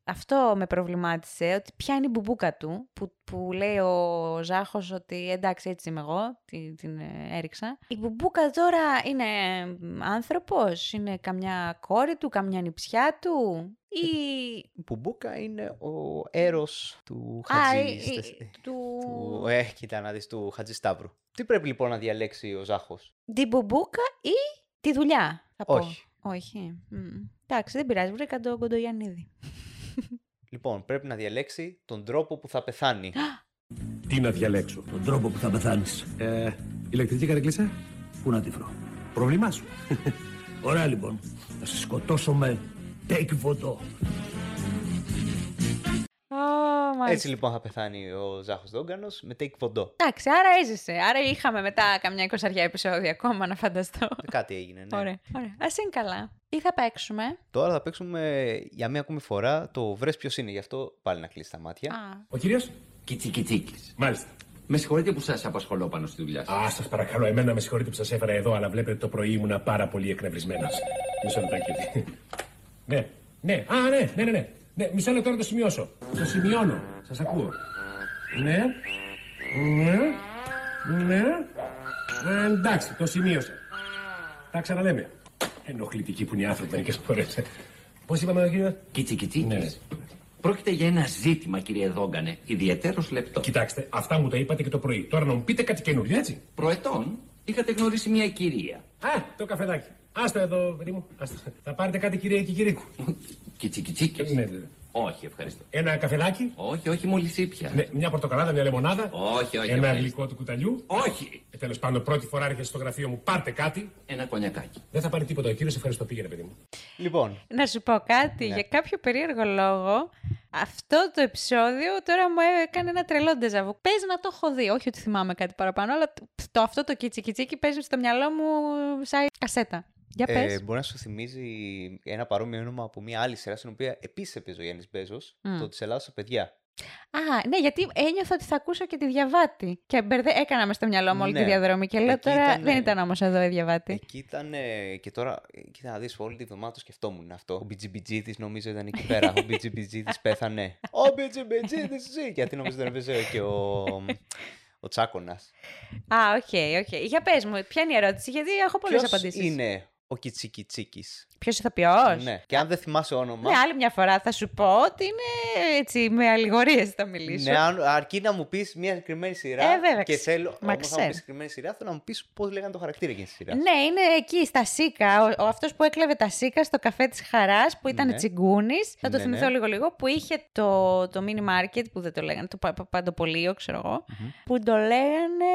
Αυτό με προβλημάτισε, ότι ποια είναι η μπουμπούκα του, που, που λέει ο Ζάχος ότι εντάξει έτσι είμαι εγώ, την, την ε, έριξα. Η μπουμπούκα τώρα είναι μ, άνθρωπος, είναι καμιά κόρη του, καμιά νηψιά του ή... Η Μπουμπούκα είναι ο έρος του Α, Χατζη. η- η- του... του- Ε, κοίτα να δεις, του Χατζη Σταύρου. Τι πρέπει λοιπόν να διαλέξει ο Ζάχος; Την μπουμπούκα ή τη δουλειά, θα πω. Όχι. Όχι. Μμ. Εντάξει, δεν πειράζει, βρήκα τον Κοντογιαννίδη. Λοιπόν, πρέπει να διαλέξει τον τρόπο που θα πεθάνει. Τι να διαλέξω. Τον τρόπο που θα πεθάνεις. Ε, ηλεκτρική καρεκλίτσα; Πού να τη βρω; Πρόβλημά σου. [laughs] Ωραία λοιπόν. Θα σε σκοτώσω με take φωτό. Ω, μάλιστα. Έτσι λοιπόν θα πεθάνει ο Ζάχος Δόγκανος με take φοντό. Εντάξει, άρα έζησε. Άρα είχαμε μετά καμιά εικοσαριά επεισόδια ακόμα να φανταστώ. Κάτι έγινε, ναι. Ωραία. Ωραία. Α είναι καλά. Τι θα παίξουμε; Τώρα θα παίξουμε για μία ακόμη φορά το βρες ποιος είναι. Γι' αυτό πάλι να κλείσει τα μάτια. Α. Ο κύριος; Κιτσικιτσίκης. Μάλιστα. Με συγχωρείτε που σας απασχολώ πάνω στη δουλειά σας. Α, σας παρακαλώ, εμένα με συγχωρείτε που σας έφερα εδώ, αλλά βλέπετε το πρωί ήμουνα πάρα πολύ εκνευρισμένος. Μισό λεπτάκι. ναι, ναι, α, ναι, ναι, ναι, ναι. ναι. Μισό λεπτό να το σημειώσω. Το σημειώνω. Σας ακούω. Ναι, ναι, ναι. Α, εντάξει, το σημείωσα. Τα ξαναλέμε. Ενοχλητικοί που είναι οι άνθρωποι μερικές φορές. Πώς είπαμε, κύριε. Κιτσικιτσίκης. Ναι. Πρόκειται για ένα ζήτημα, κύριε Δόγκανε, ιδιαίτερος λεπτό. Κοιτάξτε, αυτά μου τα είπατε και το πρωί. Τώρα να μου πείτε κάτι καινούριο, έτσι. Προετών είχατε γνωρίσει μια κυρία. Α, το καφεδάκι. Άστο εδώ, παιδί μου. Άστο. Θα πάρετε κάτι, κυρία και κυρίκου. Κιτσικιτσίκης. Ναι, ναι. Όχι, ευχαριστώ. Ένα καφεδάκι. Όχι, όχι, μόλις ήπια. Ναι, μια πορτοκαλάδα, μια λεμονάδα. Όχι, όχι. Ένα ευχαριστώ. γλυκό του κουταλιού. Όχι. Ε, Τέλος πάντων, πρώτη φορά έρχεσαι στο γραφείο μου, πάρτε κάτι. Ένα κονιακάκι. Δεν θα πάρει τίποτα ο κύριος, ευχαριστώ, πήγαινε, παιδί μου. Λοιπόν, Να σου πω κάτι. Ναι. Για κάποιο περίεργο λόγο, αυτό το επεισόδιο τώρα μου έκανε ένα τρελό ντεζαβού. Πες να το έχω δει. Όχι ότι θυμάμαι κάτι παραπάνω, αλλά το, αυτό το κίτσι κιτσίκι παίζει στο μυαλό μου σαν κασέτα. Για πες. ε, μπορεί να σου θυμίζει ένα παρόμοιο όνομα από μια άλλη σειρά στην οποία επίσης έπαιζε ο Γιάννης Μπέζος, Μμ. το της Ελλάδα στα παιδιά. Α, ναι, γιατί ένιωθα ότι θα ακούσω και τη διαβάτη. Και μπερδε... έκανα μες στο μυαλό μου όλη τη Ναι. διαδρομή. Και λέω Εκεί τώρα ήταν, δεν ε, ήταν όμως εδώ η διαβάτη. Εκεί ήταν ε, και τώρα, ε, κοίτα να δεις, όλη τη βδομάδα το σκεφτόμουν αυτό. Ο BGBG της νομίζω ήταν εκεί πέρα. ο BGBG της [laughs] πέθανε. Ο BGBG της ζει. Γιατί νομίζω δεν έπαιζε και ο, ο Τσάκωνας. Α, OK, OK. Για πες μου, ποια είναι η ερώτηση, γιατί έχω πολλές Ποιος απαντήσεις. είναι ο Κιτσικιτσίκης. Ποιος ηθοποιό. Ναι. Και αν δεν θυμάσαι όνομα, Ναι, άλλη μια φορά θα σου πω ότι είναι έτσι με αλληγορίες θα μιλήσω. ναι, αν- αρκεί να μου πεις μια συγκεκριμένη σειρά Ε, βέβαια, και ξε- θέλω, μα όμως να μου ξέρω. πεις συγκεκριμένη σειρά, θέλω να μου πεις πώς λέγανε το χαρακτήρα εκείνης της σειράς. Ναι, είναι εκεί στα σύκα. Ο, ο αυτός που έκλεβε τα σύκα στο καφέ της Χαράς, που ήταν Ναι. τσιγκούνης. Θα το Ναι, θυμηθώ ναι. λίγο-λίγο. Που είχε το, το mini market, που δεν το λέγανε, το πα- πα- παντοπωλείο, ξέρω εγώ. Που το λέγανε.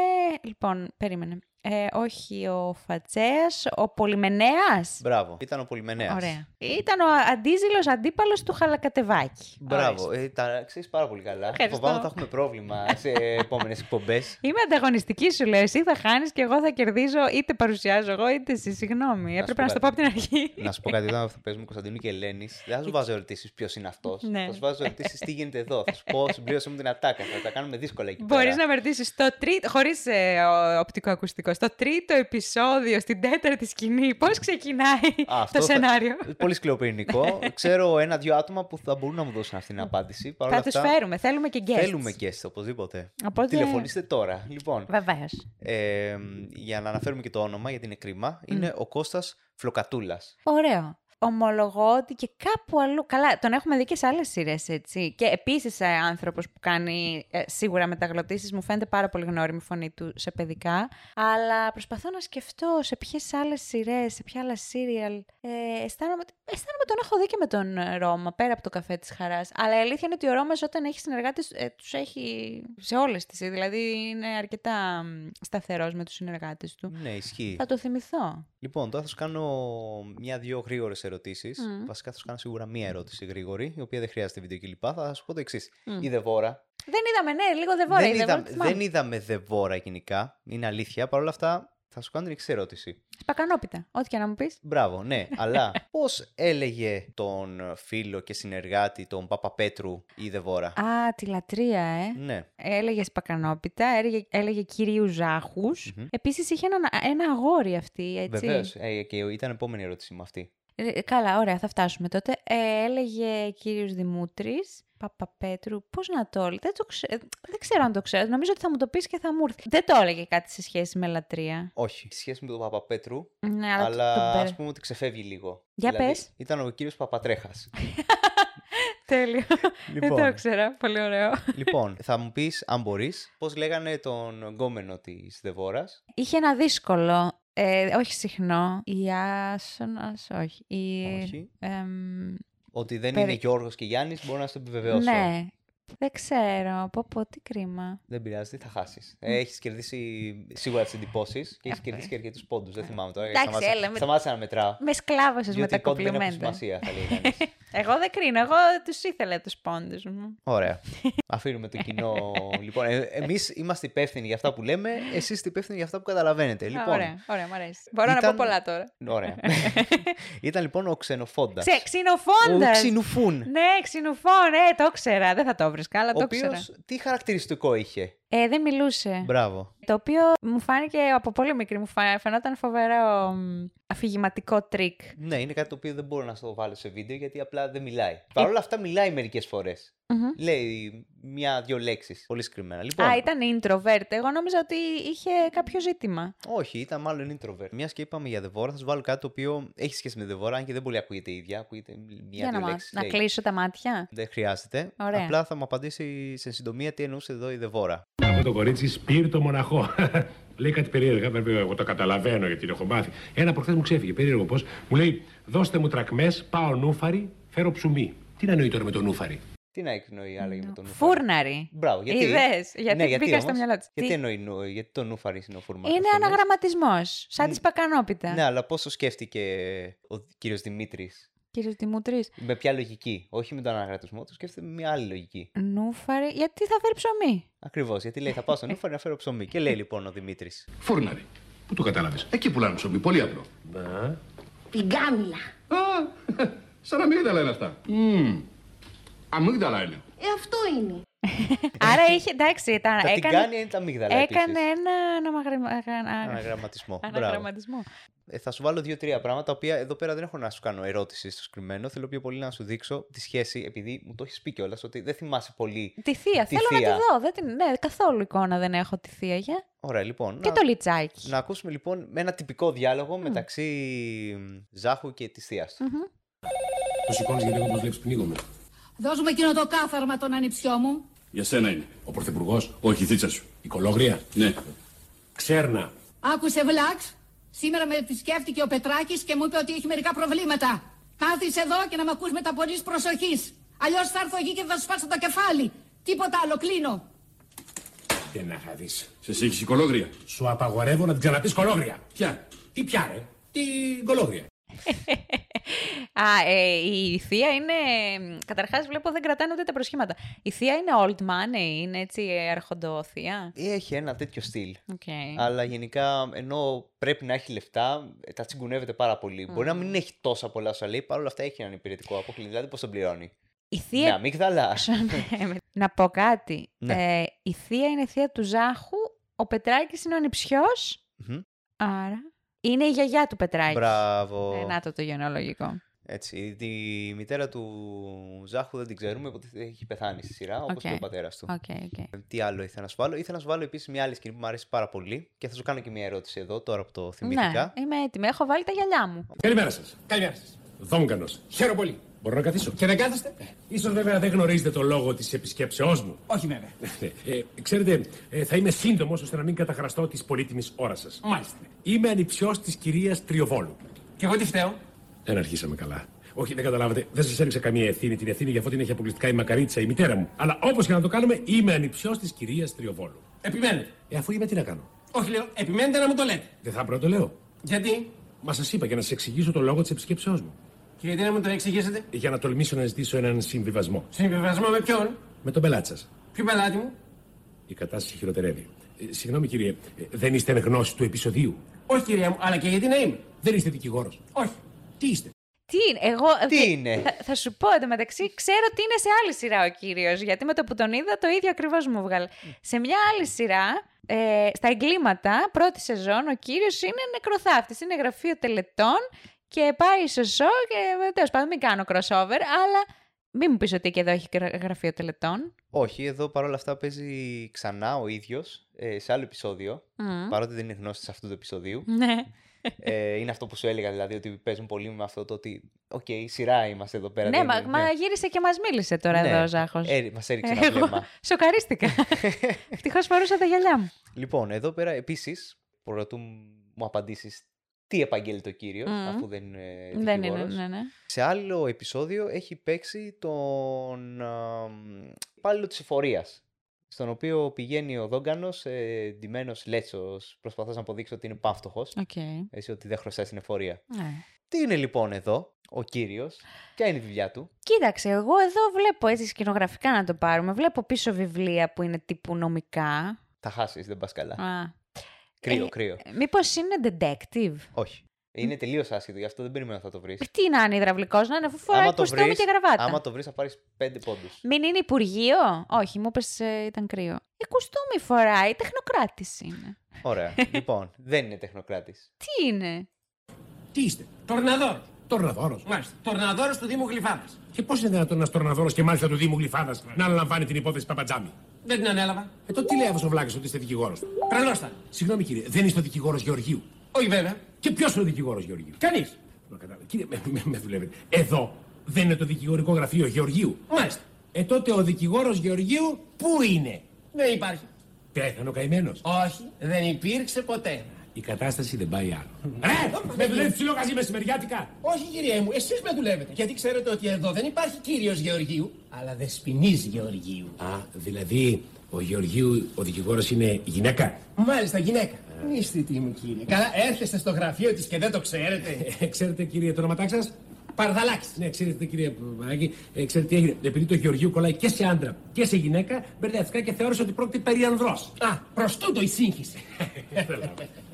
Λοιπόν, περίμενε. Ε, όχι ο Φατσέας, ο Πολυμενέας. Μπράβο, ήταν ο Πολυμενέας. Ωραία. Ήταν ο αντίζηλος αντίπαλος του Χαλακατεβάκη. Μπράβο, ε, τα ξέρεις πάρα πολύ καλά. Ευχαριστώ. Φοβάμαι ότι θα έχουμε πρόβλημα σε επόμενες εκπομπές. [laughs] Είμαι ανταγωνιστική, σου λέω. Εσύ θα χάνεις και εγώ θα κερδίζω, είτε παρουσιάζω εγώ, είτε εσύ. Συγγνώμη. Έπρεπε να πω σου το πω κάτι. από την αρχή. να σου πω κάτι όταν θα παίζουμε Κωνσταντίνου και Ελένης. Δεν θα σου βάζω ερωτήσεις ποιος είναι αυτός. Ναι. Θα σου βάζω ερωτήσεις τι γίνεται εδώ. Θα σου πω [laughs] συμπλήρωσε μου την ατάκα. Θα τα κάνουμε δύσκολα εκεί Μπορείς πέρα. να με ρωτήσεις στο τρίτο, χωρίς οπτικοακουστικό, στο τρίτο επεισόδιο, στην τέταρτη σκηνή, πώς ξεκινάει Α, αυτό το θα- σενάριο; Πολύ σκληροπυρηνικό. [laughs] Ξέρω ένα-δύο άτομα που θα μπορούν να μου δώσουν αυτή την απάντηση. Παρ' όλα Θα του αυτά, φέρουμε. Θέλουμε και guests. Θέλουμε guest οπωσδήποτε. Οπότε- Τηλεφωνήστε τώρα. Λοιπόν, Βεβαίως. ε, για να αναφέρουμε και το όνομα, γιατί είναι κρίμα, είναι ο Κώστας Φλοκατούλας. Ωραίο. Ομολογώ ότι και κάπου αλλού. Καλά, τον έχουμε δει και σε άλλες σειρές, έτσι. Και επίσης άνθρωπος που κάνει ε, σίγουρα μεταγλωτήσεις. Μου φαίνεται πάρα πολύ γνώριμη η φωνή του σε παιδικά. Αλλά προσπαθώ να σκεφτώ σε ποιες άλλες σειρές, σε ποια άλλα σύριαλ. Ε, αισθάνομαι, ότι- αισθάνομαι τον έχω δει και με τον ε, Ρώμα, πέρα από το καφέ της Χαράς. Αλλά η αλήθεια είναι ότι ο Ρώμας όταν έχει συνεργάτε, ε, τους έχει σε όλες τις. Δηλαδή είναι αρκετά σταθερός με τους συνεργάτες του. Ναι, ισχύει. Θα το θυμηθώ. Λοιπόν, τώρα θα σου κάνω μια-δύο γρήγορες ερωτήσεις. Μμ. Βασικά θα σου κάνω σίγουρα μία ερώτηση γρήγορη, η οποία δεν χρειάζεται βίντεο κλπ. Θα σου πω το εξής. Μμ. Η Δεβόρα Δεν είδαμε, ναι, λίγο δεβόρα. δεν, η Δεβόρα είδαμε, τη θυμάμαι. δεν είδαμε δεβόρα γενικά. Είναι αλήθεια. Παρ' όλα αυτά, θα σου κάνω την εξής ερώτηση. Σπακανόπιτα, ό,τι και να μου πεις. Μπράβο, ναι. [laughs] αλλά πώς έλεγε τον φίλο και συνεργάτη, τον Παπαπέτρου, η Δεβόρα; Α, τη λατρεία, ε. Ναι. Έλεγε σπακανόπιτα, έλεγε, έλεγε κυρίους Ζάχους. Επίσης είχε ένα, ένα αγόρι αυτή, έτσι. Βεβαίως. Ε, και ήταν επόμενη ερώτηση με αυτή. Ε, καλά, ωραία, θα φτάσουμε τότε. Ε, έλεγε κύριος Δημήτρης, Παπαπέτρου, πώς να το έλεγε, δεν, το ξέ... ε, δεν ξέρω αν το ξέρω, νομίζω ότι θα μου το πεις και θα μου έρθει. Δεν το έλεγε κάτι σε σχέση με λατρεία. Όχι. Σε σχέση με τον Παπαπέτρου. Ναι, αλλά, αλλά το, το ας πέρα- πούμε ότι ξεφεύγει λίγο. Για δηλαδή, πες. Ήταν ο κύριος Παπατρέχας. [laughs] Τέλειο. Δεν Λοιπόν. το ήξερα, πολύ ωραίο. λοιπόν, θα μου πεις, αν μπορείς, πώς λέγανε τον γκόμενο της Δεβόρας; Είχε ένα δύσκολο, ε, όχι συχνό, η Άσονας, όχι. Η, Όχι. εμ, Ότι δεν περι- είναι Γιώργος και Γιάννης, μπορώ να στο επιβεβαιώσω. Ναι, δεν ξέρω, πω πω, τι κρίμα. Δεν πειράζει, θα χάσεις. Έχεις κερδίσει σίγουρα τις εντυπώσεις και έχεις κερδίσει και αρκετούς πόντους. Δεν θυμάμαι τώρα. Εντάξει, σταμάτησα- έλα, με- Σταμάτησα να μετράω. Με σκλάβωσες με Διότι τα οι πόντοι δεν έχουν κομπλιμέντα. σημασία, θα λέει κανείς. [laughs] Εγώ δεν κρίνω, εγώ τους ήθελα τους πόντους μου. Ωραία. [laughs] Αφήνουμε το κοινό. λοιπόν, ε, εμείς είμαστε υπεύθυνοι για αυτά που λέμε, εσείς είστε υπεύθυνοι για αυτά που καταλαβαίνετε. Α, Λοιπόν, Ωραία, ωραία, μου αρέσει. Μπορώ να ήταν- πω πολλά τώρα. Ωραία. [laughs] Ήταν λοιπόν ο Ξενοφώντας. Ξε, Ξινοφώντας. Ο ξινουφούν. Ναι, Ξινουφών, ε, το ήξερα. Δεν θα το βρίσκα, αλλά Ο το οποίος ήξερα. τι χαρακτηριστικό είχε; Ε, δεν μιλούσε. Μπράβο. Το οποίο μου φάνηκε από πολύ μικρή, μου φα- φαινόταν φοβερό μ, αφηγηματικό τρικ. Ναι, είναι κάτι το οποίο δεν μπορώ να στο βάλω σε βίντεο γιατί απλά δεν μιλάει. Παρ' όλα αυτά μιλάει μερικές φορές. Μμμ. Λέει μια-δυο λέξεις. Πολύ συγκεκριμένα. Λοιπόν, Α, ήταν introvert. Εγώ νόμιζα ότι είχε κάποιο ζήτημα. Όχι, ήταν μάλλον introvert. Μιας και είπαμε για Δεβόρα, θα σου βάλω κάτι το οποίο έχει σχέση με Δεβόρα, αν και δεν πολύ ακούγεται η ίδια. Ακούγεται Για να, μια-δυο μα- λέξεις. να κλείσω τα μάτια. Δεν χρειάζεται. Ωραία. Απλά θα μου απαντήσει σε συντομία τι εννοούσε εδώ η Δεβόρα. Αυτό το κορίτσι σπήρ το μοναχό. [laughs] λέει κάτι περίεργα, βέβαια εγώ το καταλαβαίνω γιατί το έχω μάθει. Ένα προχθέ μου ξέφυγε, περίεργο πώς. Μου λέει: Δώστε μου τρακμές, πάω νούφαρι, φέρω ψουμί. Τι να εννοεί τώρα με το νούφαρι. Τι να εκνοεί άλλα με τον νούφαρη. Φούρναρη. Μπράβο, γιατί. Είδες, γιατί ναι, γιατί μπήκα στο όμως; μυαλό της. Γιατί Τι- εννοεί, νου- γιατί το νούφαρη είναι ο φούρμαρη. Είναι αναγραμματισμός, σαν της σπακανόπιτα. Ναι, αλλά πώ το σκέφτηκε ο κύριος Δημήτρης; Κύριος Δημήτρης. Με ποια λογική; Όχι με τον αναγραμματισμό, το σκέφτεται με μια άλλη λογική. Νούφαρη, γιατί θα φέρει ψωμί; Ακριβώς. Γιατί λέει θα πάω στον νούφαρη να φέρω ψωμί. Και λέει λοιπόν ο Δημήτρης. Φούρναρη. Πού το κατάλαβες; Εκεί πουλάνε ψωμί. Πολύ απλό. Να. Την κάμιλα. Α, [laughs] σαν αμύγδαλα είναι αυτά. Μμμ. Αμύγδαλα είναι. Ε, αυτό είναι. [laughs] Άρα είχε, εντάξει, ήταν, Τα έκανε, τυγκάνια είναι τα αμύγδαλα έκανε επίσης. ένα αναγραμμα- Αναγραμματισμό. Μπράβο. αναγραμματισμό. Ε, θα σου βάλω δύο-τρία πράγματα τα οποία εδώ πέρα δεν έχω να σου κάνω ερώτηση στο συγκεκριμένο. Θέλω πιο πολύ να σου δείξω τη σχέση, επειδή μου το έχεις πει κιόλας ότι δεν θυμάσαι πολύ. Τη θεία, Τη θέλω να θεία. τη δω. Δεν την, ναι, καθόλου εικόνα δεν έχω τη θεία για. Ωραία, λοιπόν. Και να, το λιτσάκι. να ακούσουμε λοιπόν με ένα τυπικό διάλογο μεταξύ Ζάχου και της θεία. Το σηκώνεις γιατί εγώ βλέπει πνίγομαι. Δώσ' μου εκείνο το κάθαρμα τον ανιψιό μου. Για σένα είναι. Ο πρωθυπουργός, Όχι, η θίτσα σου. η κολόγρια, Ναι. ξέρνα. Άκουσε Βλάξ. Σήμερα με επισκέφτηκε ο Πετράκης και μου είπε ότι έχει μερικά προβλήματα. Θα έρθεις εδώ και να με ακούς με τα πολύ προσοχής. Αλλιώς θα έρθω εκεί και θα σου σπάσω το κεφάλι. Τίποτα άλλο, κλείνω. Τι να χαδεί. Σε έχει ψυχολόγρια. Σου απαγορεύω να την ξαναπείς κολόγρια. Ποια; Τι πια, ρε; Την κολόγρια. [laughs] Α, ε, η θεία είναι. Καταρχάς, βλέπω δεν κρατάνε ούτε τα προσχήματα. Η θεία είναι old money, είναι έτσι ε, αρχοντοθεία. Έχει ένα τέτοιο στυλ. Okay. Αλλά γενικά, ενώ πρέπει να έχει λεφτά, ε, τα τσιγκουνεύεται πάρα πολύ. Μπορεί να μην έχει τόσα πολλά όσα λέει, παρόλα αυτά έχει έναν υπηρετικό αποκλεισμό. Δηλαδή, πώς τον πληρώνει. Η Με θεία. αμύγδαλα. Ναι, να πω κάτι. Ναι. Ε, η θεία είναι θεία του Ζάχου, ο Πετράκης είναι ο ανιψιός, Μμμ. άρα είναι η γιαγιά του Πετράκη. Μπράβο. Ε, να το το γενεαλογικό. Έτσι, τη μητέρα του Ζάχου δεν την ξέρουμε, οπότε έχει πεθάνει στη σειρά, όπως Οκ. και ο πατέρας του. OK, OK. Ε, Τι άλλο ήθελα να σου βάλω; Ήθελα να σου βάλω επίσης μια άλλη σκηνή που μου αρέσει πάρα πολύ και θα σου κάνω και μια ερώτηση εδώ, τώρα που το θυμήθηκα. Ναι, είμαι έτοιμη. Έχω βάλει τα γυαλιά μου. Καλημέρα σας. Καλημέρα σας. Δόγκανο. Χαίρομαι πολύ. Μπορώ να καθίσω. Και δεν κάθεστε. Ίσως βέβαια δεν γνωρίζετε το λόγο της επισκέψεώς μου. Όχι βέβαια. Ε, ξέρετε, ε, θα είμαι σύντομος ώστε να μην καταχραστώ της πολύτιμης ώρας σας. Μάλιστα. Είμαι ανιψιός της κυρίας Τριοβόλου. Και εγώ τι φταίω. Δεν αρχίσαμε καλά. Όχι, δεν καταλάβατε. Δεν σας έριξα καμία ευθύνη. Την ευθύνη για αυτό την έχει αποκλειστικά η Μακαρίτσα, η μητέρα μου. Αλλά όπως και να το κάνουμε, είμαι ανιψιός της κυρίας Τριοβόλου. Επιμένετε. Ε, αφού είμαι, τι να κάνω; Όχι λέω, επιμένετε να μου το λέτε. Δεν θα έπρεπε να το λέω. Γιατί; Μα σας είπα για να σας εξηγήσω το λόγο της επισκέψεώς μου. Και γιατί να μου το εξηγήσετε. Για να τολμήσω να ζητήσω έναν συμβιβασμό. Συμβιβασμό με ποιον; Με τον πελάτη σας. Ποιο πελάτη μου; Η κατάσταση χειροτερεύει. Ε, συγγνώμη κύριε, ε, δεν είστε εν γνώση του επεισοδίου; Όχι κυρία μου, αλλά και γιατί να είμαι. Δεν είστε δικηγόρος; Όχι. Τι είστε; Τι είναι, εγώ. Τι και- είναι; Θα, θα σου πω εντωμεταξύ, ξέρω ότι είναι σε άλλη σειρά ο κύριος. Γιατί με το που τον είδα, το ίδιο ακριβώς μου βγάλε. Σε μια άλλη σειρά, ε, στα εγκλήματα, πρώτη σεζόν, ο κύριος είναι νεκροθάφτης. Είναι γραφείο τελετών και πάει στο σο και τέλος πάντων μην κάνω crossover, αλλά μην μου πεις ότι και εδώ έχει γρα- γραφείο τελετών. Όχι, εδώ παρόλα αυτά παίζει ξανά ο ίδιος σε άλλο επεισόδιο. Μμμ. Παρότι δεν είναι γνώστης αυτού του επεισοδίου. Ναι. ε, είναι αυτό που σου έλεγα, δηλαδή ότι παίζουν πολύ με αυτό το ότι. Οκ, σειρά είμαστε εδώ πέρα. ναι, δεν μα, είναι- μα γύρισε και μας μίλησε τώρα Ναι. εδώ ο Ζάχος. Ε, μας έριξε ένα Εγώ βλέμμα. [laughs] σοκαρίστηκα. [laughs] Ευτυχώς φορούσα τα γυαλιά μου. Λοιπόν, εδώ πέρα επίσης, πρωτού μου απαντήσεις τι επαγγέλλεται ο κύριος, Μμμ. αφού δεν είναι Δεν είναι, δικηγόρος. ναι, ναι. Σε άλλο επεισόδιο έχει παίξει τον α, μ, υπάλληλο της εφορίας. Στον οποίο πηγαίνει ο Δόγκανος, ε, ντυμένος λέτσος, προσπαθώντας να αποδείξει ότι είναι πάμφτωχος. Οκ. Έτσι, ότι δεν χρωστάει στην εφορία. Ναι. Τι είναι λοιπόν εδώ, ο κύριος, ποια είναι η δουλειά του; Κοίταξε, εγώ εδώ βλέπω έτσι σκηνογραφικά να το πάρουμε. Βλέπω πίσω βιβλία που είναι τύπου νομικά. Θα χάσεις, δεν πας καλά. Α. Κρύο, Ε, κρύο. Μήπως είναι detective; Όχι. Είναι τελείως άσχετο, γι' αυτό δεν περιμένω να θα το βρεις. Τι να είναι υδραυλικός, να είναι αφού φοράει κουστούμι και γραβάτα. άμα το βρεις, θα πάρεις 5 πόντους. Μην είναι υπουργείο; Όχι, μου είπες ε, ήταν κρύο. Ε, κουστούμι φοράει, τεχνοκράτης είναι. Ωραία. [laughs] λοιπόν, δεν είναι τεχνοκράτης. Τι είναι; Τι είστε. Τορναδόρο. Τορναδόρος. Μάλιστα. Τορναδόρος του Δήμου Γλυφάδας. Και πώς είναι δυνατόν ένας τορναδόρος και μάλιστα του Δήμου Γλυφάδας να αναλαμβάνει την υπόθεση Παπατζάμι; Δεν την ανέλαβα. Ε, τότε τι λέει αυτό ο Βλάκη ότι είστε δικηγόρος; Του. Τρελώστα. Συγγνώμη κύριε, δεν είστε ο δικηγόρος Γεωργίου; Όχι βέβαια. Και ποιος είναι ο δικηγόρος Γεωργίου; Κανείς. Να κατάλαβα. Κύριε, με, με, με δουλεύετε. Εδώ δεν είναι το δικηγορικό γραφείο Γεωργίου; Μάλιστα. Ε, τότε ο δικηγόρος Γεωργίου πού είναι; Δεν υπάρχει. Πέθανε ο καημένος. Όχι, δεν υπήρξε ποτέ. Η κατάσταση δεν πάει άλλο. Ρε! Με δουλεύει ψηλό καζί μεσημεριάτικα. Όχι, κύριε μου, εσείς με δουλεύετε. Γιατί ξέρετε ότι εδώ δεν υπάρχει κύριος Γεωργίου, αλλά δεσποινής Γεωργίου. Α, δηλαδή ο Γεωργίου, ο δικηγόρος είναι γυναίκα; Μάλιστα, γυναίκα. Μυστητή μου, κύριε. Καλά, έρχεστε στο γραφείο της και δεν το ξέρετε. Ε, ξέρετε κύριε το όνοματά σας; Παρδαλάκης. Ναι, ξέρετε κύριε Μαράκη, ε, ξέρετε τι έγινε. Επειδή το Γεωργίου κολλάει και σε άντρα και σε γυναίκα, μπερδεύτηκα και θεώρησα ότι πρόκειται περί ανδρός. Α, προς τούτο η σύγχυση. [laughs]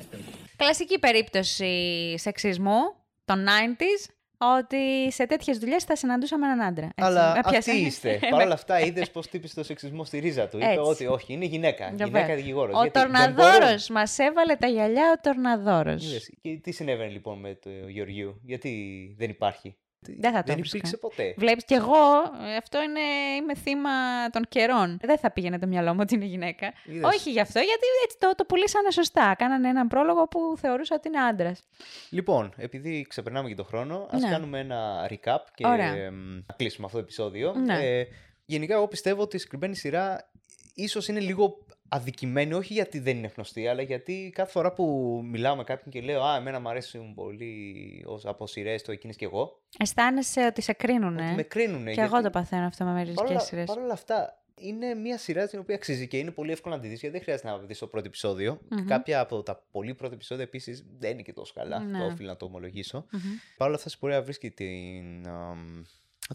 Κλασική περίπτωση σεξισμού των 90s, ότι σε τέτοιες δουλειές θα συναντούσαμε έναν άντρα. έτσι. Αλλά Ε, αυτοί πιάσε. είστε. [laughs] Παρ' όλα αυτά, είδες πώς τύπησε το σεξισμό στη ρίζα του. Είπε Έτσι. ότι όχι, είναι γυναίκα. Βέβαια. Γυναίκα δικηγόρος. Ο Τορναδόρος μας έβαλε τα γυαλιά ο Τορναδόρος. Και τι συνέβαινε λοιπόν με το Γεωργίου, γιατί δεν υπάρχει; Δεν θα το Δεν έβρισκα. υπήρξε ποτέ. Βλέπεις κι εγώ, ε, αυτό είναι, είμαι θύμα των καιρών. Δεν θα πήγαινε το μυαλό μου ότι είναι γυναίκα. Είδες. Όχι γι' αυτό, γιατί έτσι το, το πουλήσανε σωστά. Κάνανε έναν πρόλογο που θεωρούσα ότι είναι άντρας. Λοιπόν, επειδή ξεπερνάμε και τον χρόνο, ας Ναι. κάνουμε ένα recap και Ωραία. εμ, να κλείσουμε αυτό το επεισόδιο. Ναι. Ε, γενικά, εγώ πιστεύω ότι η συγκεκριμένη σειρά ίσως είναι λίγο αδικημένη, όχι γιατί δεν είναι γνωστή, αλλά γιατί κάθε φορά που μιλάω με κάποιον και λέω «Α, εμένα μου αρέσουν πολύ ως από σειρές το εκείνες και εγώ», Αισθάνεσαι ότι σε κρίνουνε. Ότι με κρίνουνε, Και γιατί- εγώ το παθαίνω αυτό με μερικές Παρ' όλα, σειρές. παρ' όλα αυτά, είναι μια σειρά την οποία αξίζει και είναι πολύ εύκολο να τη δεις γιατί δεν χρειάζεται να δεις το πρώτο επεισόδιο. Μμμ. Κάποια από τα πολύ πρώτα επεισόδια επίσης δεν είναι και τόσο καλά. Ναι. Το οφείλω να το ομολογήσω. Μμμ. Παρ' όλα αυτά, σε μπορεί να βρίσκει την, αμ,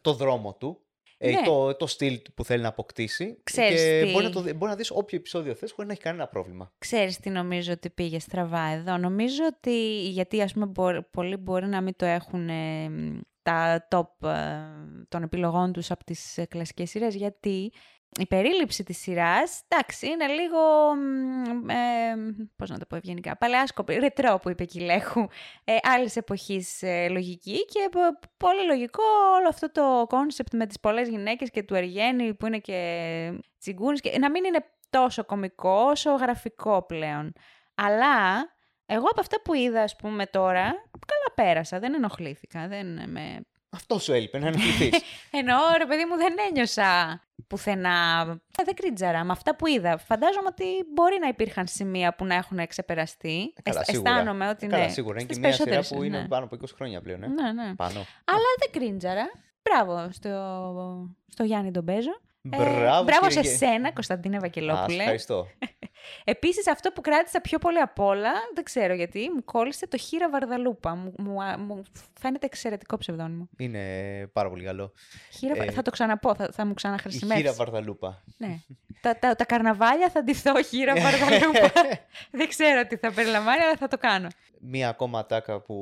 το δρόμο του. Ε, Ναι. το, το στυλ του που θέλει να αποκτήσει. Ξέρεις και τι; μπορεί να, το, δει- μπορεί να δεις όποιο επεισόδιο θες χωρίς να έχει κανένα πρόβλημα. Ξέρεις τι νομίζω ότι πήγε στραβά εδώ. Νομίζω ότι, γιατί ας πούμε μπορεί- πολλοί μπορεί να μην το έχουν ε, μ, τα top ε, των επιλογών τους από τις ε, κλασικές σειρές, γιατί η περίληψη της σειράς, εντάξει, είναι λίγο, μ, ε, πώς να το πω ευγενικά, παλαιάς κοπής, ρετρό που είπε Κυλέχου, ε, άλλης εποχής ε, λογική και πο- πολύ λογικό όλο αυτό το concept με τις πολλές γυναίκες και του Αργένη που είναι και τσιγκούνης και να μην είναι τόσο κωμικό όσο γραφικό πλέον. Αλλά εγώ από αυτά που είδα, ας πούμε, τώρα, καλά πέρασα, δεν ενοχλήθηκα, δεν με... Αυτός σου έλειπε, να ενοχληθείς. [laughs] Εννοώ, ρε παιδί μου, δεν ένιωσα πουθενά. Ε, δεν κρίτζαρα με αυτά που είδα. Φαντάζομαι ότι μπορεί να υπήρχαν σημεία που να έχουν ξεπεραστεί. Καλά, Αισθ- σίγουρα. Αισθάνομαι ότι Καλά, ναι. σίγουρα. Είναι και στις μια σειρά περισσότερες, που είναι ναι. πάνω από 20 χρόνια πλέον. Ε. Ναι, ναι. Πάνω. Αλλά δεν κρίντζαρα. Μπράβο στο, στο Γιάννη τον Μπέζο. Μπράβο, μπράβο κύριε σε Γε- σένα, Κωνσταντίνα Α, σε Βακελόπουλε. ευχαριστώ. [laughs] Επίσης, αυτό που κράτησα πιο πολύ απ' όλα, δεν ξέρω γιατί, μου κόλλησε το Χίρα Βαρδαλούπα. Μου, μου, α- μου φαίνεται εξαιρετικό ψευδόνυμο. Είναι πάρα πολύ καλό. Χίρα, Βα- Ε, θα το ξαναπώ, θα, θα μου Η ξαναχρησιμεύσεις. χείρα Βαρδαλούπα. Ναι. τα, τα, τα καρναβάλια θα ντυθώ Χίρα Βαρδαλούπα. [laughs] δεν ξέρω τι θα περιλαμβάνει, αλλά θα το κάνω. Μία ακόμα ατάκα που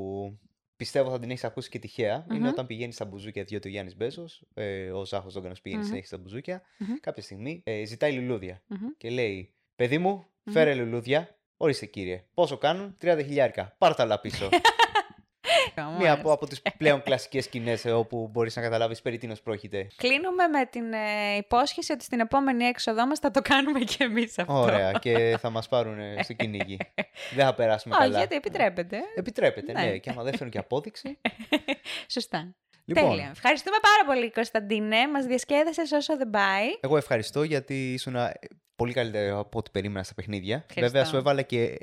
πιστεύω θα την έχεις ακούσει και τυχαία Μμμ. είναι όταν πηγαίνεις στα μπουζούκια διότι ο Γιάννης Μπέζος, ε, ο Ζάχος Δόγκανος πηγαίνει Μμμ. συνέχεια στα μπουζούκια. Μμμ. Κάποια στιγμή ε, ζητάει λουλούδια Μμμ. και λέει: Παιδί μου, φέρε λουλούδια. Ορίστε κύριε. Πόσο κάνουν, 30 χιλιάρικα. Πάρ' τα άλλα πίσω. [laughs] Μία από, από τις πλέον κλασικές σκηνές όπου μπορείς να καταλάβεις περί τίνος πρόκειται. Κλείνουμε με την ε, υπόσχεση ότι στην επόμενη έξοδό μας θα το κάνουμε κι εμείς αυτό. Ωραία, και [laughs] θα μας πάρουν ε, στο κυνήγι. Δεν θα περάσουμε Όχι, καλά. γιατί επιτρέπεται. Επιτρέπεται, ναι. Ναι. Και άμα δεν φέρουν και απόδειξη. [laughs] Σωστά. Λοιπόν. Τέλεια. Ευχαριστούμε πάρα πολύ, Κωνσταντίνε. Μας διασκέδασες όσο δεν πάει. Εγώ ευχαριστώ γιατί ήσουν ε, πολύ καλύτερο από ό,τι περίμενα στα παιχνίδια. Ευχαριστώ. Βέβαια σου έβαλα και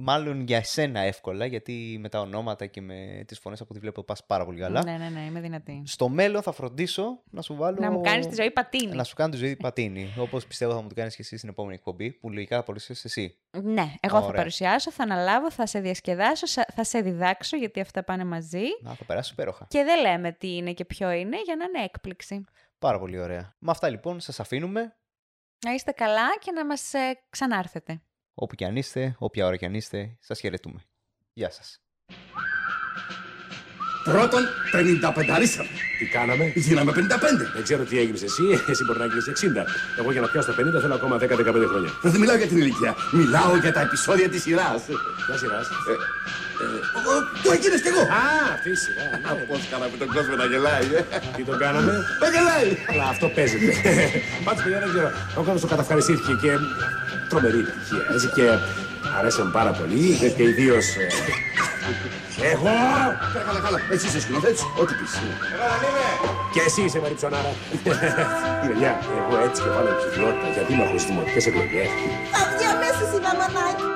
μάλλον για εσένα εύκολα γιατί με τα ονόματα και με τις φωνές από ό,τι βλέπω πας πάρα πολύ καλά. Ναι, ναι, ναι, είμαι δυνατή. Στο μέλλον θα φροντίσω να σου βάλω... Να μου κάνεις τη ζωή πατίνι. Να σου κάνω τη ζωή πατίνι. Όπως πιστεύω θα μου το κάνεις και εσύ στην επόμενη εκπομπή που λογικά θα παρουσιάσεις εσύ. Ναι, εγώ θα Ωραία. παρουσιάσω, θα αναλάβω, θα σε διασκεδάσω, σα- θα σε διδάξω γιατί αυτά πάνε μαζί. Να, θα περάσει υπέροχα. Και δεν λέμε τι είναι και ποιο είναι για να είναι έκπληξη. Πάρα πολύ ωραία. Με αυτά λοιπόν σας αφήνουμε. Να είστε καλά και να μας ε, ξανάρθετε. Όπου και αν είστε, όποια ώρα και αν είστε, σας χαιρετούμε. Γεια σας. Πρώτον, 55 ρίσαμε. Τι κάναμε; Γίναμε 55. Δεν ξέρω τι έγινε εσύ, [laughs] εσύ μπορεί να γίνεις 60. Εγώ για να πιάσω τα 50 θέλω ακόμα 10-15 χρόνια. Δεν μιλάω για την ηλικία. Μιλάω για τα επεισόδια της σειράς. Ποια σειράς; Που έγινε κι εγώ. Α, αυτή η σειρά. ναι. Πώς κάναμε τον κόσμο να γελάει, ε. Τι τον κάναμε; Να γελάει. Αλλά αυτό παίζεται. [laughs] Πάντως, παιδιά, δεν ξέρω. Ο κόσμος το καταυχαριστήθηκε και τρομερή επιτυχία. Έτσι και αρέσαν πάρα πολύ και ιδίως. Εγώ! Καλά, καλά, καλά. Εσύ είσαι σκηνοθέτη. Ό,τι πεις. Και εσύ είσαι Μαριψονάρα. Παιδιά, [laughs] εγώ έτσι και βάλω ψηφιότητα γιατί είμαι από στις δημοτικές εκλογές. Θα βγει αμέσως η μαμανάκη.